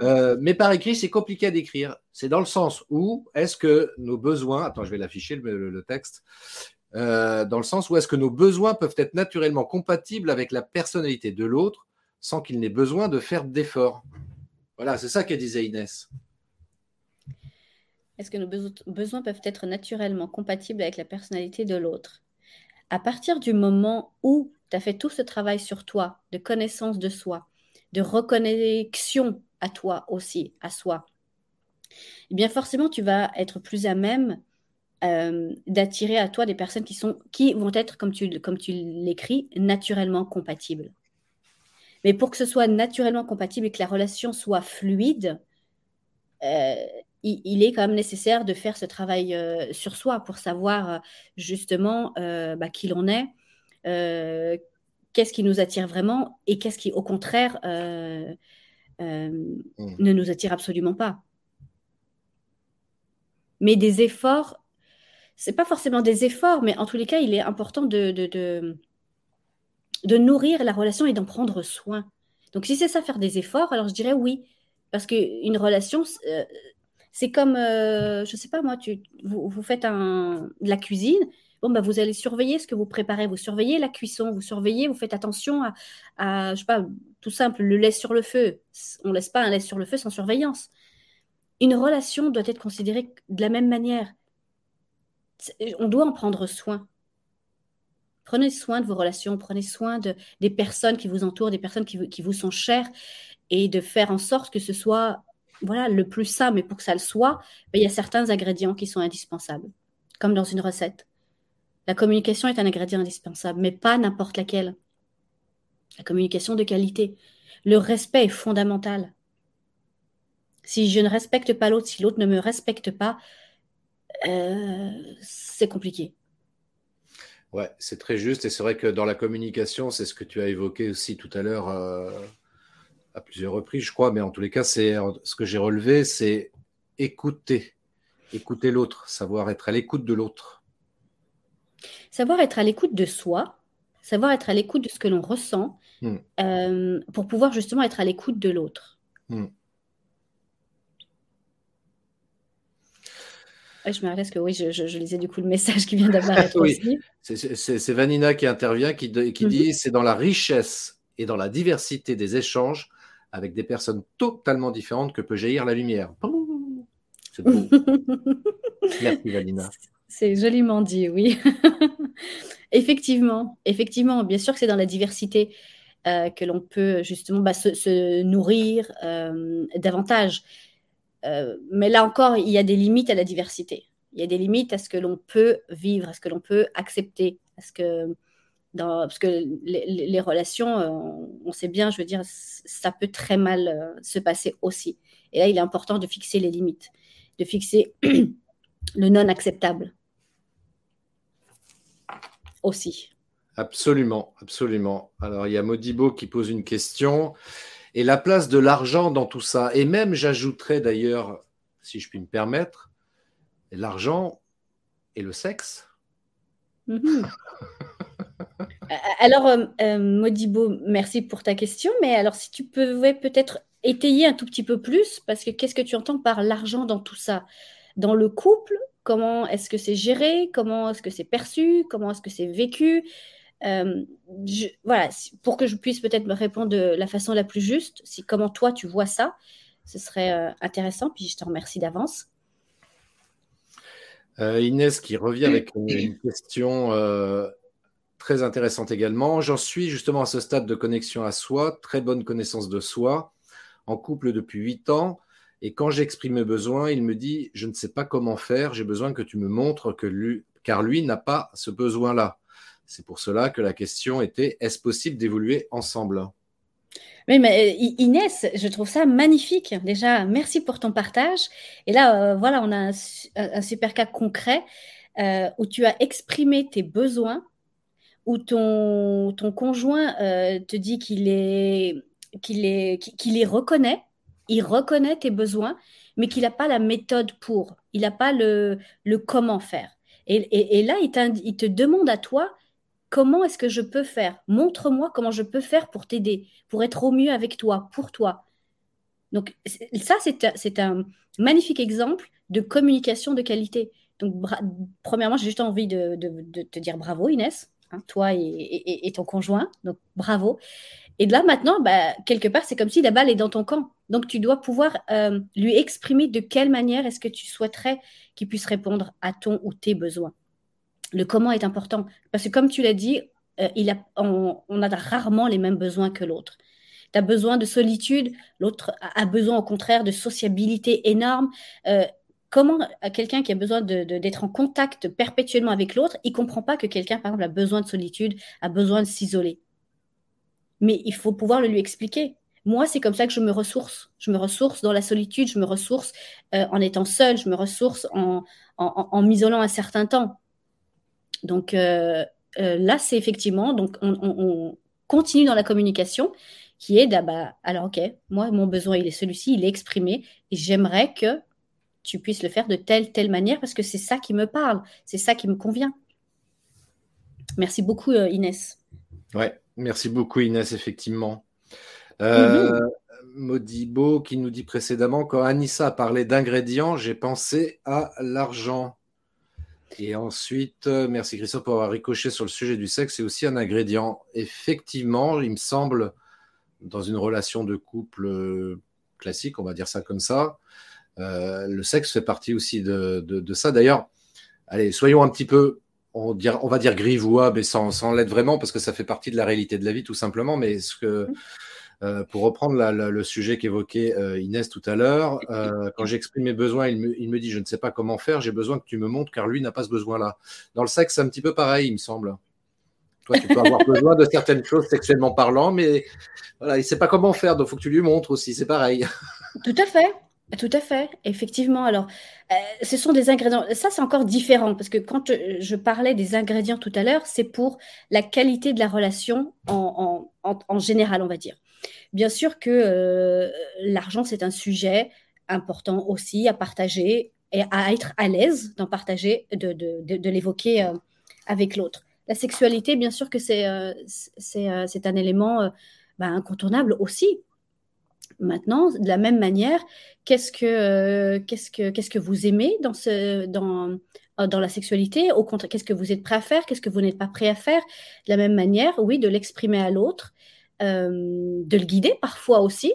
Euh, mais par écrit, c'est compliqué à décrire. C'est dans le sens où est-ce que nos besoins, attends, je vais l'afficher le, le, texte, euh, dans le sens où est-ce que nos besoins peuvent être naturellement compatibles avec la personnalité de l'autre sans qu'il n'ait besoin de faire d'efforts. Voilà, c'est ça que disait Inès. Est-ce que nos besoins peuvent être naturellement compatibles avec la personnalité de l'autre? À partir du moment où tu as fait tout ce travail sur toi, de connaissance de soi, de reconnexion à toi aussi, à soi, eh bien forcément, tu vas être plus à même euh, d'attirer à toi des personnes qui, sont, qui vont être, comme tu, l'écris, naturellement compatibles. Mais pour que ce soit naturellement compatible et que la relation soit fluide, euh, il, est quand même nécessaire de faire ce travail euh, sur soi pour savoir justement bah, qui l'on est, qu'est-ce qui nous attire vraiment et qu'est-ce qui, au contraire, mmh. ne nous attire absolument pas. Mais des efforts, c'est pas forcément des efforts, mais en tous les cas, il est important de, de nourrir la relation et d'en prendre soin. Donc si c'est ça faire des efforts, alors je dirais oui. Parce qu'une relation, euh, c'est comme, euh, je ne sais pas moi, tu, vous, faites un, de la cuisine, bon, bah, vous allez surveiller ce que vous préparez, vous surveillez la cuisson, vous surveillez, vous faites attention à, je sais pas, tout simple, le lait sur le feu. On ne laisse pas un lait sur le feu sans surveillance. Une relation doit être considérée de la même manière. On doit en prendre soin. Prenez soin de vos relations, prenez soin de, des personnes qui vous entourent, des personnes qui, qui vous sont chères, et de faire en sorte que ce soit voilà, le plus sain. Mais pour que ça le soit, ben, il y a certains ingrédients qui sont indispensables, comme dans une recette. La communication est un ingrédient indispensable, mais pas n'importe laquelle. La communication de qualité. Le respect est fondamental. Si je ne respecte pas l'autre, si l'autre ne me respecte pas, euh, c'est compliqué. Ouais, c'est très juste. Et c'est vrai que dans la communication, c'est ce que tu as évoqué aussi tout à l'heure euh, à plusieurs reprises, je crois. Mais en tous les cas, c'est ce que j'ai relevé, c'est écouter. Écouter l'autre, savoir être à l'écoute de l'autre. Savoir être à l'écoute de soi, savoir être à l'écoute de ce que l'on ressent, hmm. euh, pour pouvoir justement être à l'écoute de l'autre. Hmm. je me parce que oui, je, lisais du coup le message qui vient d'apparaître oui. C'est Vanina qui intervient, qui, qui mhm. dit c'est dans la richesse et dans la diversité des échanges avec des personnes totalement différentes que peut jaillir la lumière. C'est beau. Merci Vanina. C'est joliment dit, oui. effectivement, effectivement, bien sûr que c'est dans la diversité euh, que l'on peut justement bah, se, nourrir euh, davantage. Euh, mais là encore, il y a des limites à la diversité. Il y a des limites à ce que l'on peut vivre, à ce que l'on peut accepter, que parce que les, relations, euh, on sait bien, je veux dire, ça peut très mal se passer aussi. Et là, il est important de fixer les limites, de fixer le non acceptable aussi. Absolument, absolument. Alors, il y a Modibo qui pose une question et la place de l'argent dans tout ça. Et même, j'ajouterais d'ailleurs, si je puis me permettre, l'argent et le sexe. Mhm. alors, euh, euh, Modibo, merci pour ta question, mais alors si tu pouvais peut-être étayer un tout petit peu plus, parce que qu'est-ce que tu entends par l'argent dans tout ça? Dans le couple, comment est-ce que c'est géré Comment est-ce que c'est perçu Comment est-ce que c'est vécu euh, voilà, pour que je puisse peut-être me répondre de la façon la plus juste, si comment toi tu vois ça, ce serait euh, intéressant. Puis je te remercie d'avance. Euh, Inès qui revient avec une, question très intéressante également. J'en suis justement à ce stade de connexion à soi, très bonne connaissance de soi, en couple depuis 8 ans. Et quand j'exprime mes besoins, il me dit Je ne sais pas comment faire, j'ai besoin que tu me montres que lui, car lui n'a pas ce besoin-là. C'est pour cela que la question était est-ce possible d'évoluer ensemble? Mais euh, Inès, je trouve ça magnifique. Déjà, merci pour ton partage. Et là, euh, voilà, on a un, super cas concret euh, où tu as exprimé tes besoins, où ton, conjoint te dit qu'il les reconnaît, il reconnaît tes besoins, mais qu'il n'a pas la méthode pour, il n'a pas le, comment faire. Et, là, il, il te demande à toi, comment est-ce que je peux faire? Montre-moi comment je peux faire pour t'aider, pour être au mieux avec toi, pour toi. Donc ça, c'est un magnifique exemple de communication de qualité. Donc, premièrement, j'ai juste envie de, te dire bravo, Inès, hein, toi et, ton conjoint. Donc, bravo. Et là, maintenant, bah, quelque part, c'est comme si la balle est dans ton camp. Donc, tu dois pouvoir euh, lui exprimer de quelle manière est-ce que tu souhaiterais qu'il puisse répondre à ton ou tes besoins. Le comment est important. Parce que, comme tu l'as dit, euh, on, a rarement les mêmes besoins que l'autre. Tu as besoin de solitude, l'autre a besoin au contraire de sociabilité énorme. Euh, comment quelqu'un qui a besoin d'être en contact perpétuellement avec l'autre, il comprend pas que quelqu'un, par exemple, a besoin de solitude, a besoin de s'isoler. Mais il faut pouvoir le lui expliquer. Moi, c'est comme ça que je me ressource. Je me ressource dans la solitude, je me ressource euh, en étant seule, je me ressource en, en, m'isolant un certain temps. Donc euh, euh, là, c'est effectivement, donc on, continue dans la communication qui est, bah, alors ok, moi, mon besoin, il est celui-ci, il est exprimé, et j'aimerais que tu puisses le faire de telle, telle manière parce que c'est ça qui me parle, c'est ça qui me convient. Merci beaucoup, euh, Inès. Ouais, merci beaucoup, Inès, effectivement. Euh, Modibo qui nous dit précédemment quand Anissa a parlé d'ingrédients, j'ai pensé à l'argent. Et ensuite, euh, merci Christophe pour avoir ricoché sur le sujet du sexe, c'est aussi un ingrédient. Effectivement, il me semble, dans une relation de couple euh, classique, on va dire ça comme ça, le sexe fait partie aussi de, ça. D'ailleurs, allez, soyons un petit peu, on, on va dire grivois, mais sans, sans l'être vraiment, parce que ça fait partie de la réalité de la vie, tout simplement. Mais ce que, mmh. euh, pour reprendre le sujet qu'évoquait euh, Inès tout à l'heure, quand j'exprime mes besoins, il me, il me, dit je ne sais pas comment faire, j'ai besoin que tu me montres, car lui n'a pas ce besoin-là. Dans le sexe, c'est un petit peu pareil, il me semble. Toi, tu peux avoir besoin de certaines choses sexuellement parlant, mais voilà, il ne sait pas comment faire, donc il faut que tu lui montres aussi, c'est pareil. Tout à fait. Tout à fait, effectivement. Alors, euh, ce sont des ingrédients. Ça, c'est encore différent parce que quand je, parlais des ingrédients tout à l'heure, c'est pour la qualité de la relation en, général, on va dire. Bien sûr que euh, l'argent, c'est un sujet important aussi à partager et à être à l'aise d'en partager, de, l'évoquer euh, avec l'autre. La sexualité, bien sûr que c'est c'est un élément ben, incontournable aussi Maintenant, de la même manière, qu'est-ce que, euh, qu'est-ce que, qu'est-ce que vous aimez dans, ce, dans, euh, dans la sexualité? Au contraire, qu'est-ce que vous êtes prêt à faire? Qu'est-ce que vous n'êtes pas prêt à faire? De la même manière, oui, de l'exprimer à l'autre, euh, de le guider parfois aussi.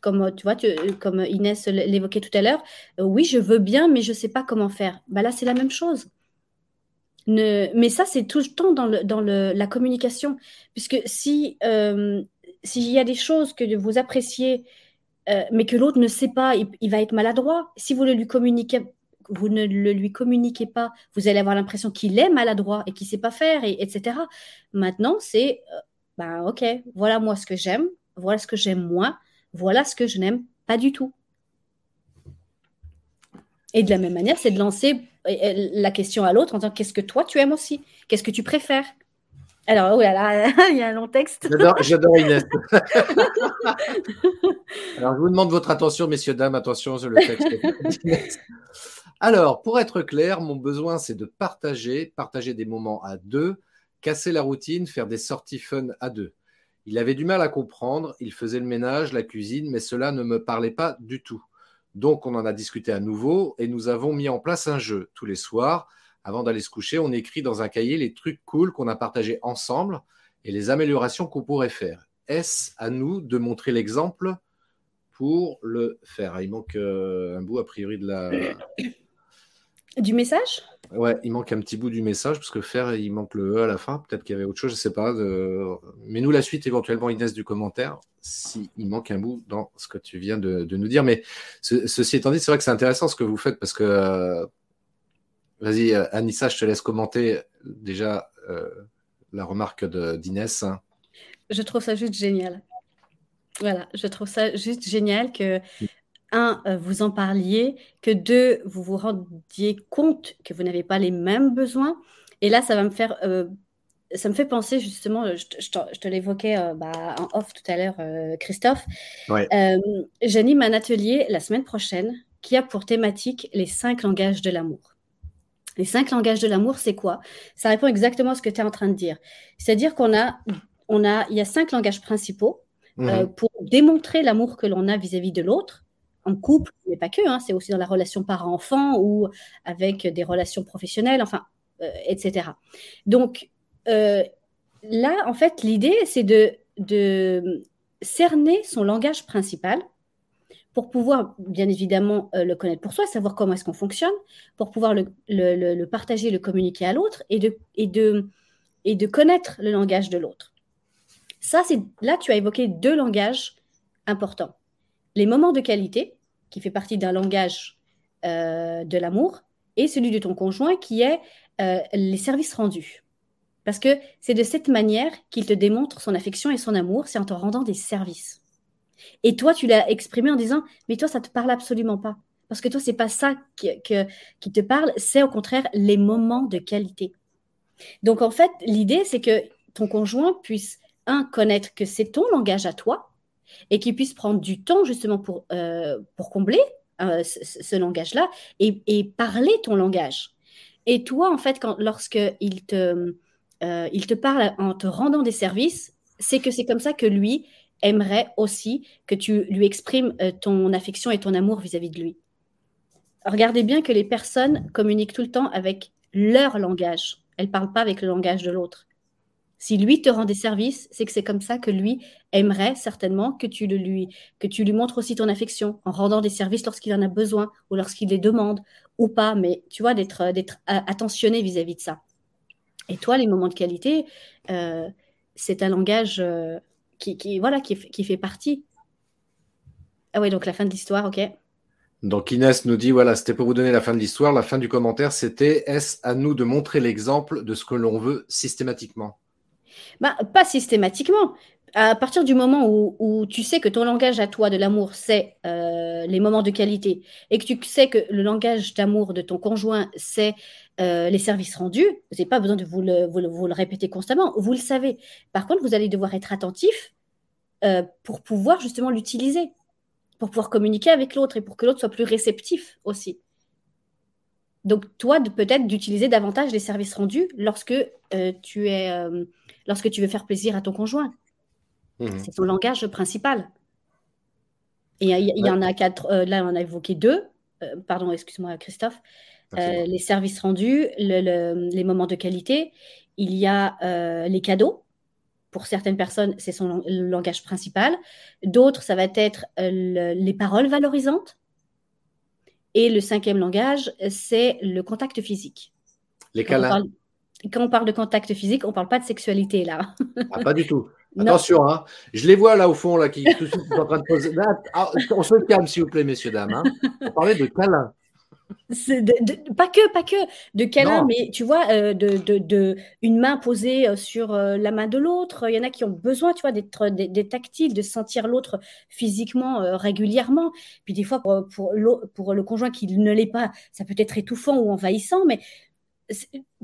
Comme tu vois, comme Inès l'évoquait tout à l'heure, oui, je veux bien, mais je ne sais pas comment faire. Bah là, c'est la même chose. Ne... Mais ça, c'est tout le temps dans, le, dans le, la communication. Puisque si s'il y a des choses que vous appréciez, euh, mais que l'autre ne sait pas, il, va être maladroit. Si vous ne lui communiquez, le lui communiquez pas, vous allez avoir l'impression qu'il est maladroit et qu'il ne sait pas faire, et, etc. Maintenant, c'est, euh, ben ok, voilà moi ce que j'aime, voilà ce que j'aime moi, voilà ce que je n'aime pas du tout. Et de la même manière, c'est de lancer euh, la question à l'autre en disant qu'est-ce que toi tu aimes aussi? Qu'est-ce que tu préfères? Alors, oh là il y a un long texte. J'adore Inès. Alors, je vous demande votre attention, messieurs, dames, attention sur le texte. Alors, pour être clair, mon besoin, c'est de partager, partager des moments à deux, casser la routine, faire des sorties fun à deux. Il avait du mal à comprendre, il faisait le ménage, la cuisine, mais cela ne me parlait pas du tout. Donc, on en a discuté à nouveau et nous avons mis en place un jeu tous les soirs avant d'aller se coucher, on écrit dans un cahier les trucs cool qu'on a partagés ensemble et les améliorations qu'on pourrait faire. Est-ce à nous de montrer l'exemple pour le faire? Il manque euh, un bout, a priori, de la. Du message? Ouais, il manque un petit bout du message, parce que faire, il manque le E à la fin. Peut-être qu'il y avait autre chose, je ne sais pas. Mais nous, la suite, éventuellement, Inès, du commentaire, s'il manque un bout dans ce que tu viens de, nous dire. Mais ceci étant dit, c'est vrai que c'est intéressant ce que vous faites, parce que euh, Vas-y, euh, Anissa, je te laisse commenter déjà euh, la remarque d'Inès. Je trouve ça juste génial. Voilà, je trouve ça juste génial que, un, euh, vous en parliez, que deux, vous vous rendiez compte que vous n'avez pas les mêmes besoins. Et là, ça va me faire ça me fait penser justement, je, te, l'évoquais euh, bah, en off tout à l'heure, euh, Christophe. J'anime un atelier la semaine prochaine qui a pour thématique les cinq langages de l'amour. Les cinq langages de l'amour, c'est quoi? Ça répond exactement à ce que tu es en train de dire. C'est-à-dire qu'on a, on a, il y a cinq langages principaux mhm. pour démontrer l'amour que l'on a vis-à-vis de l'autre en couple, mais pas que, hein, c'est aussi dans la relation parent-enfant ou avec des relations professionnelles, enfin, etc. Donc, euh, là, en fait, l'idée, c'est de, cerner son langage principal pour pouvoir, bien évidemment, euh, le connaître pour soi, savoir comment est-ce qu'on fonctionne, pour pouvoir le, partager, le communiquer à l'autre et de, et, de, et de connaître le langage de l'autre. Ça, c'est là, tu as évoqué deux langages importants. Les moments de qualité, qui fait partie d'un langage euh, de l'amour, et celui de ton conjoint, qui est les services rendus. Parce que c'est de cette manière qu'il te démontre son affection et son amour, c'est en te rendant des services. Et toi, tu l'as exprimé en disant, mais toi, ça te parle absolument pas. Parce que toi, c'est pas ça qui, te parle, c'est au contraire les moments de qualité. Donc, en fait, l'idée, c'est que ton conjoint puisse, un, connaître que c'est ton langage à toi et qu'il puisse prendre du temps justement pour, euh, pour combler euh, ce, langage-là et, et, parler ton langage. Et toi, en fait, quand, lorsque il te, euh, il te parle en te rendant des services, c'est que c'est comme ça que lui aimerait aussi que tu lui exprimes euh, ton affection et ton amour vis-à-vis de lui. Regardez bien que les personnes communiquent tout le temps avec leur langage. Elles ne parlent pas avec le langage de l'autre. Si lui te rend des services, c'est que c'est comme ça que lui aimerait certainement que tu, le lui, que tu lui montres aussi ton affection en rendant des services lorsqu'il en a besoin ou lorsqu'il les demande ou pas, mais tu vois, d'être attentionné vis-à-vis de ça. Et toi, les moments de qualité, euh, c'est un langage euh, qui, voilà, qui, fait partie. Ah oui, donc la fin de l'histoire, ok. Donc Inès nous dit, voilà, c'était pour vous donner la fin de l'histoire. La fin du commentaire, c'était, est-ce à nous de montrer l'exemple de ce que l'on veut systématiquement? Bah, Pas systématiquement. À partir du moment où, tu sais que ton langage à toi de l'amour, c'est euh, les moments de qualité, et que tu sais que le langage d'amour de ton conjoint, c'est euh, les services rendus, vous n'avez pas besoin de vous le, vous, le, répéter constamment, vous le savez. Par contre, vous allez devoir être attentif euh, pour pouvoir justement l'utiliser, pour pouvoir communiquer avec l'autre et pour que l'autre soit plus réceptif aussi. Donc, toi, peut-être d'utiliser davantage les services rendus lorsque, euh, tu es, lorsque tu veux faire plaisir à ton conjoint. Mmh. C'est ton langage principal. Et il y, en a quatre, là, on a évoqué deux. pardon, excuse-moi, Christophe. Euh, les services rendus, les moments de qualité. Il y a euh, les cadeaux. Pour certaines personnes, c'est son langage principal. D'autres, ça va être euh, les paroles valorisantes. Et le cinquième langage, c'est le contact physique. Les câlins. Quand on parle de contact physique, on ne parle pas de sexualité là. Ah, pas du tout. Attention, hein. je les vois là au fond, là, qui sont en train de poser. Ah, on se calme, s'il vous plaît, messieurs, dames. Hein. On parlait de pas que, pas que de câlin, mais tu vois, euh, de, de, une main posée euh, sur euh, la main de l'autre. Il y en a qui ont besoin, tu vois, d'être des, tactiles, de sentir l'autre physiquement régulièrement. Puis des fois, pour, pour, pour le conjoint qui ne l'est pas, ça peut être étouffant ou envahissant, mais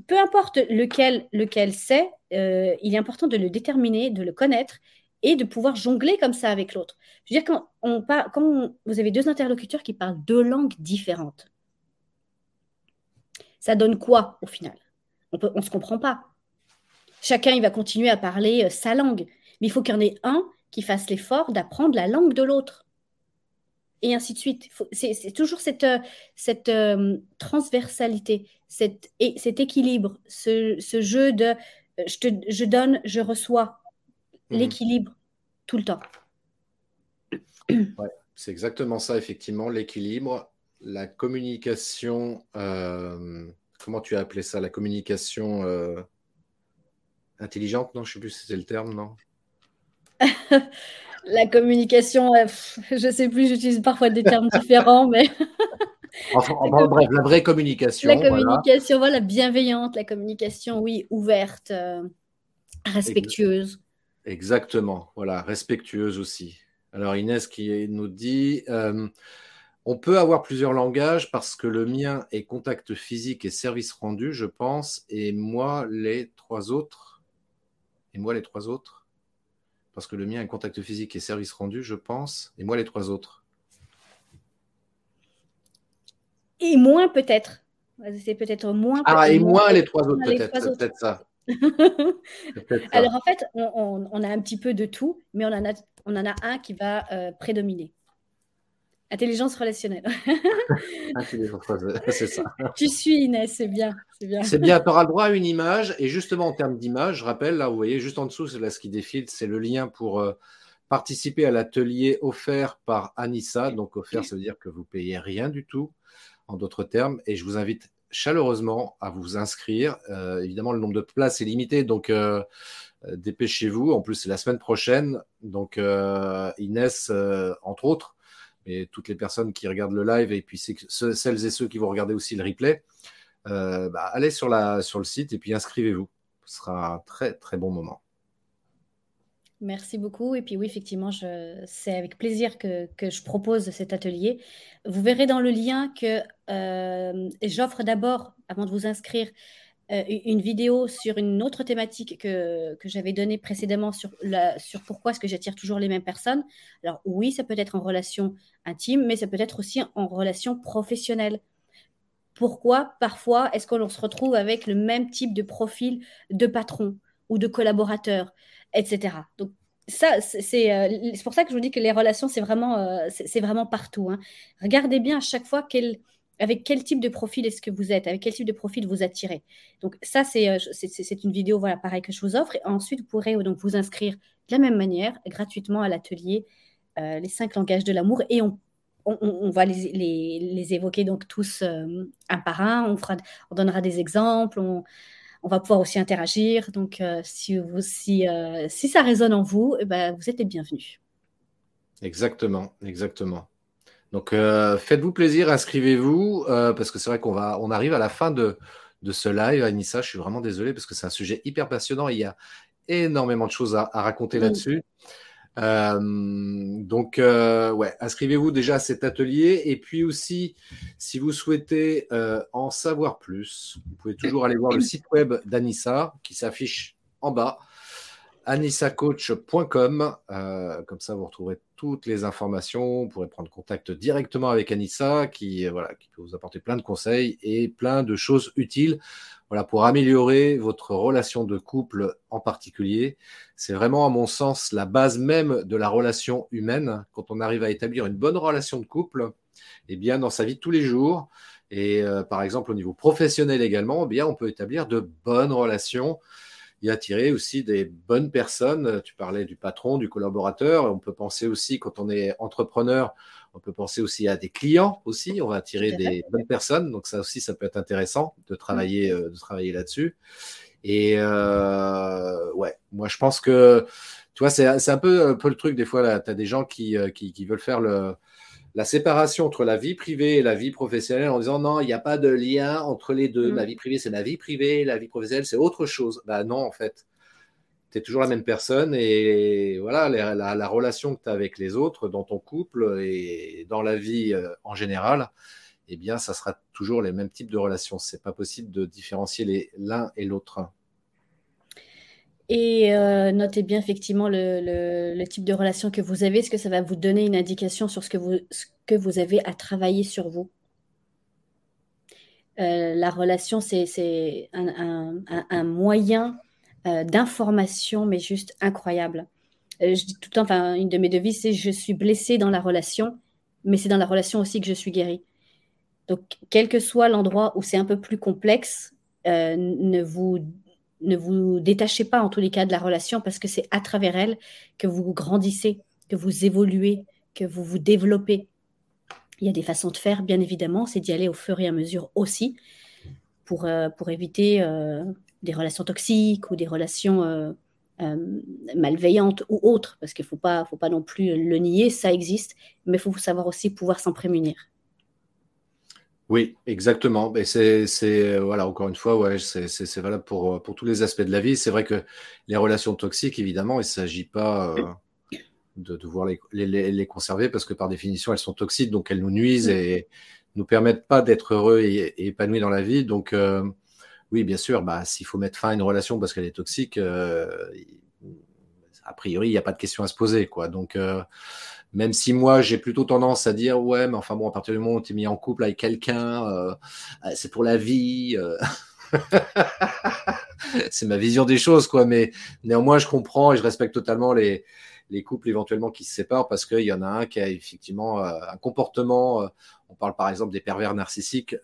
peu importe lequel, lequel c'est, il est important de le déterminer, de le connaître et de pouvoir jongler comme ça avec l'autre. Je veux dire, quand, on, quand vous avez deux interlocuteurs qui parlent deux langues différentes, ça donne quoi au final? On ne se comprend pas. Chacun, il va continuer à parler euh, sa langue, mais il faut qu'il y en ait un qui fasse l'effort d'apprendre la langue de l'autre. Et ainsi de suite. C'est toujours cette, euh, cette euh, transversalité, cet, et, cet équilibre, ce, jeu de je, te, je donne, je reçois, mmh. l'équilibre tout le temps. c'est exactement ça, effectivement, l'équilibre la communication, euh, comment tu as appelé ça La communication euh, intelligente Non, je ne sais plus si c'était le terme, non? La communication, euh, je ne sais plus, j'utilise parfois des termes différents, mais. enfin, bref, la vraie communication. La communication, voilà. bienveillante, la communication, oui, ouverte, respectueuse. Exactement, voilà, respectueuse aussi. Alors Inès qui nous dit, on peut avoir plusieurs langages parce que le mien est contact physique et service rendu, je pense, et moi, les trois autres, Et moi, les trois autres Parce que le mien est contact physique et service rendu, je pense. Et moi, les trois autres Et moins peut-être. C'est peut-être moins. Ah, et moins, les trois autres, peut-être. peut-être ça. Alors en fait, on, a un petit peu de tout, mais on en a, on en a un qui va euh, prédominer. Intelligence relationnelle. c'est ça. Tu suis Inès, c'est bien. C'est bien. C'est bien. Tu auras le droit à une image. Et justement, en termes d'image, je rappelle, là, vous voyez, juste en dessous, c'est là ce qui défile, c'est le lien pour euh, participer à l'atelier offert par Anissa. Donc, offert, ça veut dire que vous payez rien du tout, en d'autres termes. Et je vous invite chaleureusement à vous inscrire. Euh, évidemment, le nombre de places est limité, donc euh, euh, dépêchez-vous. En plus, c'est la semaine prochaine. Donc, Inès, entre autres, mais toutes les personnes qui regardent le live et puis celles et ceux qui vont regarder aussi le replay, bah, allez sur le site et puis inscrivez-vous. Ce sera un très, très bon moment. Merci beaucoup. Et puis oui, effectivement, c'est avec plaisir que, je propose cet atelier. Vous verrez dans le lien que euh, j'offre d'abord, avant de vous inscrire, euh, une vidéo sur une autre thématique que, j'avais donnée précédemment sur, la, sur pourquoi est-ce que j'attire toujours les mêmes personnes. Alors oui, ça peut être en relation intime, mais ça peut être aussi en relation professionnelle. Pourquoi parfois est-ce qu'on se retrouve avec le même type de profil de patron ou de collaborateur etc. Donc, ça, c'est euh, pour ça que je vous dis que les relations, c'est vraiment, euh, vraiment partout. Hein. Regardez bien à chaque fois quel, avec quel type de profil est-ce que vous êtes, avec quel type de profil vous attirez. Donc ça, c'est euh, une vidéo, voilà, pareil que je vous offre. Ensuite, vous pourrez donc vous inscrire de la même manière, gratuitement à l'atelier Les cinq langages de l'amour. Et on, on, va les, les, évoquer donc tous un par un. On, fera, on donnera des exemples. On, on va pouvoir aussi interagir. Donc, euh, si, vous, si, euh, si ça résonne en vous, eh ben, vous êtes les bienvenus. Exactement, exactement. Donc, euh, faites-vous plaisir, inscrivez-vous, parce que c'est vrai qu'on va, on arrive à la fin de, de ce live. Anissa, je suis vraiment désolé parce que c'est un sujet hyper passionnant. il y a énormément de choses à, raconter là-dessus. Euh, donc, euh, ouais, inscrivez-vous déjà à cet atelier. Et puis aussi, si vous souhaitez euh, en savoir plus, vous pouvez toujours aller voir le site web d'Anissa qui s'affiche en bas anissacoach.com. Euh, comme ça, vous retrouverez toutes les informations. Vous pourrez prendre contact directement avec Anissa, qui, qui peut vous apporter plein de conseils et plein de choses utiles pour améliorer votre relation de couple en particulier. C'est vraiment, à mon sens, la base même de la relation humaine. Quand on arrive à établir une bonne relation de couple, eh bien, dans sa vie de tous les jours, et euh, par exemple au niveau professionnel également, eh bien, on peut établir de bonnes relations y attirer aussi des bonnes personnes. Tu parlais du patron, du collaborateur. On peut penser aussi, quand on est entrepreneur, on peut penser aussi à des clients aussi. On va attirer des bonnes personnes. Donc ça aussi, ça peut être intéressant de travailler, euh, de travailler là-dessus. Et euh, ouais, moi je pense que, tu vois, c'est un peu, un peu le truc des fois. Là, tu as des gens qui, euh, qui, qui veulent faire le, la séparation entre la vie privée et la vie professionnelle en disant non, il n'y a pas de lien entre les deux. La mm. vie privée, c'est la vie privée, la vie professionnelle, c'est autre chose. Bah non, en fait. Tu es toujours la même personne et voilà, la, relation que tu as avec les autres, dans ton couple et dans la vie euh, en général, eh bien, ça sera toujours les mêmes types de relations. C'est pas possible de différencier l'un et l'autre. Et euh, notez bien effectivement le, type de relation que vous avez. Est-ce que ça va vous donner une indication sur ce que vous, avez à travailler sur vous? Euh, La relation, c'est un, moyen euh, d'information, mais juste incroyable. je dis tout le temps, enfin, une de mes devises, c'est je suis blessée dans la relation, mais c'est dans la relation aussi que je suis guérie. Donc, quel que soit l'endroit où c'est un peu plus complexe, ne vous ne vous détachez pas en tous les cas de la relation parce que c'est à travers elle que vous grandissez, que vous évoluez, que vous vous développez. Il y a des façons de faire, bien évidemment, c'est d'y aller au fur et à mesure aussi pour, euh, pour éviter euh, des relations toxiques ou des relations euh, malveillantes ou autres, parce qu'il ne faut pas, faut pas non plus le nier, ça existe, mais il faut savoir aussi pouvoir s'en prémunir. Oui, exactement. Et c'est, c'est, voilà, encore une fois, ouais, c'est, valable pour, pour tous les aspects de la vie. C'est vrai que les relations toxiques, évidemment, il ne s'agit pas euh, de devoir les, les, les, conserver parce que par définition, elles sont toxiques, donc elles nous nuisent et nous permettent pas d'être heureux et, épanouis dans la vie. Donc, euh, oui, bien sûr, bah, s'il faut mettre fin à une relation parce qu'elle est toxique, euh, a priori, il n'y a pas de question à se poser, quoi. Donc, euh, même si moi, j'ai plutôt tendance à dire, ouais, mais enfin bon, à partir du moment où tu es mis en couple avec quelqu'un, euh, c'est pour la vie. Euh. c'est ma vision des choses, quoi. Mais néanmoins, je comprends et je respecte totalement les, les couples éventuellement qui se séparent parce qu'il y en a un qui a effectivement un comportement. on parle par exemple des pervers narcissiques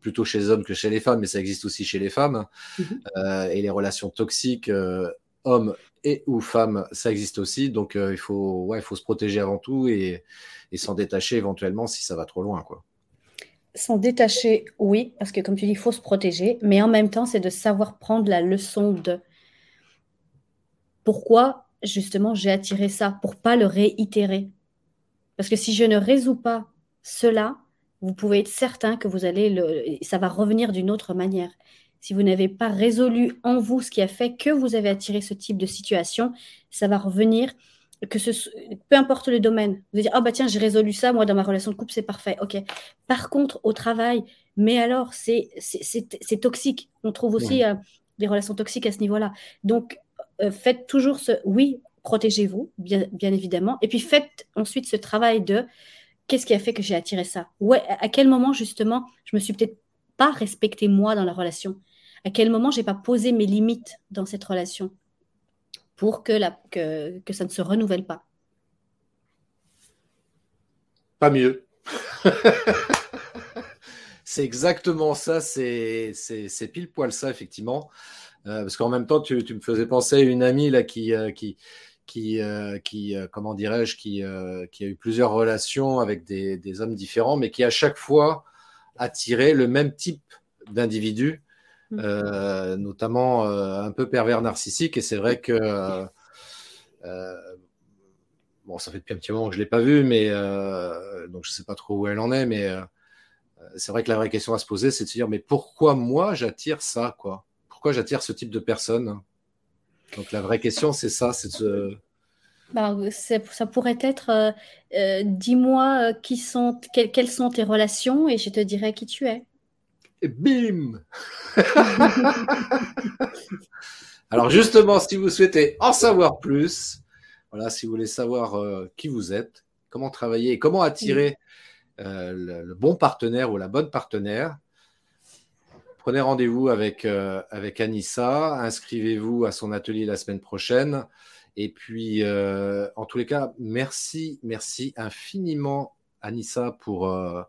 plutôt chez les hommes que chez les femmes, mais ça existe aussi chez les femmes. Mhm. Euh, et les relations toxiques, euh, hommes et ou femmes, ça existe aussi. Donc euh, il, faut, ouais, il faut se protéger avant tout et, s'en détacher éventuellement si ça va trop loin. S'en détacher, oui, parce que comme tu dis, il faut se protéger, mais en même temps, c'est de savoir prendre la leçon de pourquoi justement j'ai attiré ça, pour pas le réitérer. Parce que si je ne résous pas cela, vous pouvez être certain que vous allez le, ça va revenir d'une autre manière. Si vous n'avez pas résolu en vous ce qui a fait que vous avez attiré ce type de situation, ça va revenir. Que ce, peu importe le domaine, vous allez dire ah bah tiens j'ai résolu ça moi dans ma relation de couple c'est parfait ok. Par contre au travail, mais alors c'est c'est toxique. On trouve aussi euh, des relations toxiques à ce niveau-là. Donc euh, faites toujours ce oui protégez-vous bien bien évidemment et puis faites ensuite ce travail de qu'est-ce qui a fait que j'ai attiré ça? Ouais, à quel moment justement je me suis peut-être pas respecté moi dans la relation? À quel moment j'ai pas posé mes limites dans cette relation pour que, la, que, que ça ne se renouvelle pas? Pas mieux. c'est exactement ça, c'est pile poil ça, effectivement. Euh, parce qu'en même temps, tu, tu, me faisais penser à une amie là, qui, euh, qui, qui, euh, qui euh, comment dirais-je, qui, euh, qui, a eu plusieurs relations avec des, des, hommes différents, mais qui à chaque fois attiré le même type d'individu, mmh. notamment un peu pervers narcissique. Et c'est vrai que bon, ça fait depuis un petit moment que je l'ai pas vu, mais donc je sais pas trop où elle en est, mais c'est vrai que la vraie question à se poser, c'est de se dire mais pourquoi moi j'attire ça, quoi? Pourquoi j'attire ce type de personne? Donc la vraie question, c'est ça, c'est ce... Bah, ça pourrait être, euh, euh, dis-moi euh, qui sont, quelles sont tes relations et je te dirai qui tu es. Et bim Alors justement, si vous souhaitez en savoir plus, voilà, si vous voulez savoir qui vous êtes, comment travailler et comment attirer le, bon partenaire ou la bonne partenaire, prenez rendez-vous avec, euh, avec Anissa, inscrivez-vous à son atelier la semaine prochaine. Et puis, euh, en tous les cas, merci, merci infiniment, Anissa, pour, euh,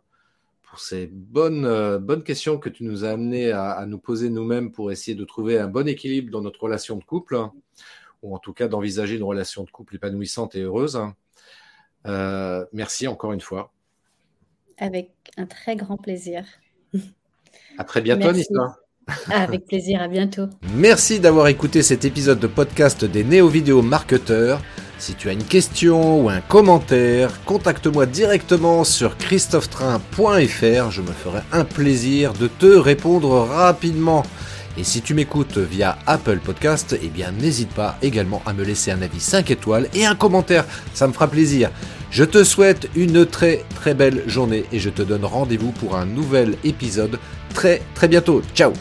pour ces bonnes, bonnes questions que tu nous as amenées à, nous poser nous-mêmes pour essayer de trouver un bon équilibre dans notre relation de couple, ou en tout cas d'envisager une relation de couple épanouissante et heureuse. merci encore une fois. Avec un très grand plaisir. À très bientôt, Nissa. Avec plaisir, à bientôt. Merci d'avoir écouté cet épisode de podcast des néo-vidéo marketeurs. Si tu as une question ou un commentaire, contacte-moi directement sur christophetrain.fr. Je me ferai un plaisir de te répondre rapidement. Et si tu m'écoutes via Apple Podcast, eh bien n'hésite pas également à me laisser un avis 5 étoiles et un commentaire, ça me fera plaisir. Je te souhaite une très très belle journée et je te donne rendez-vous pour un nouvel épisode très très bientôt. Ciao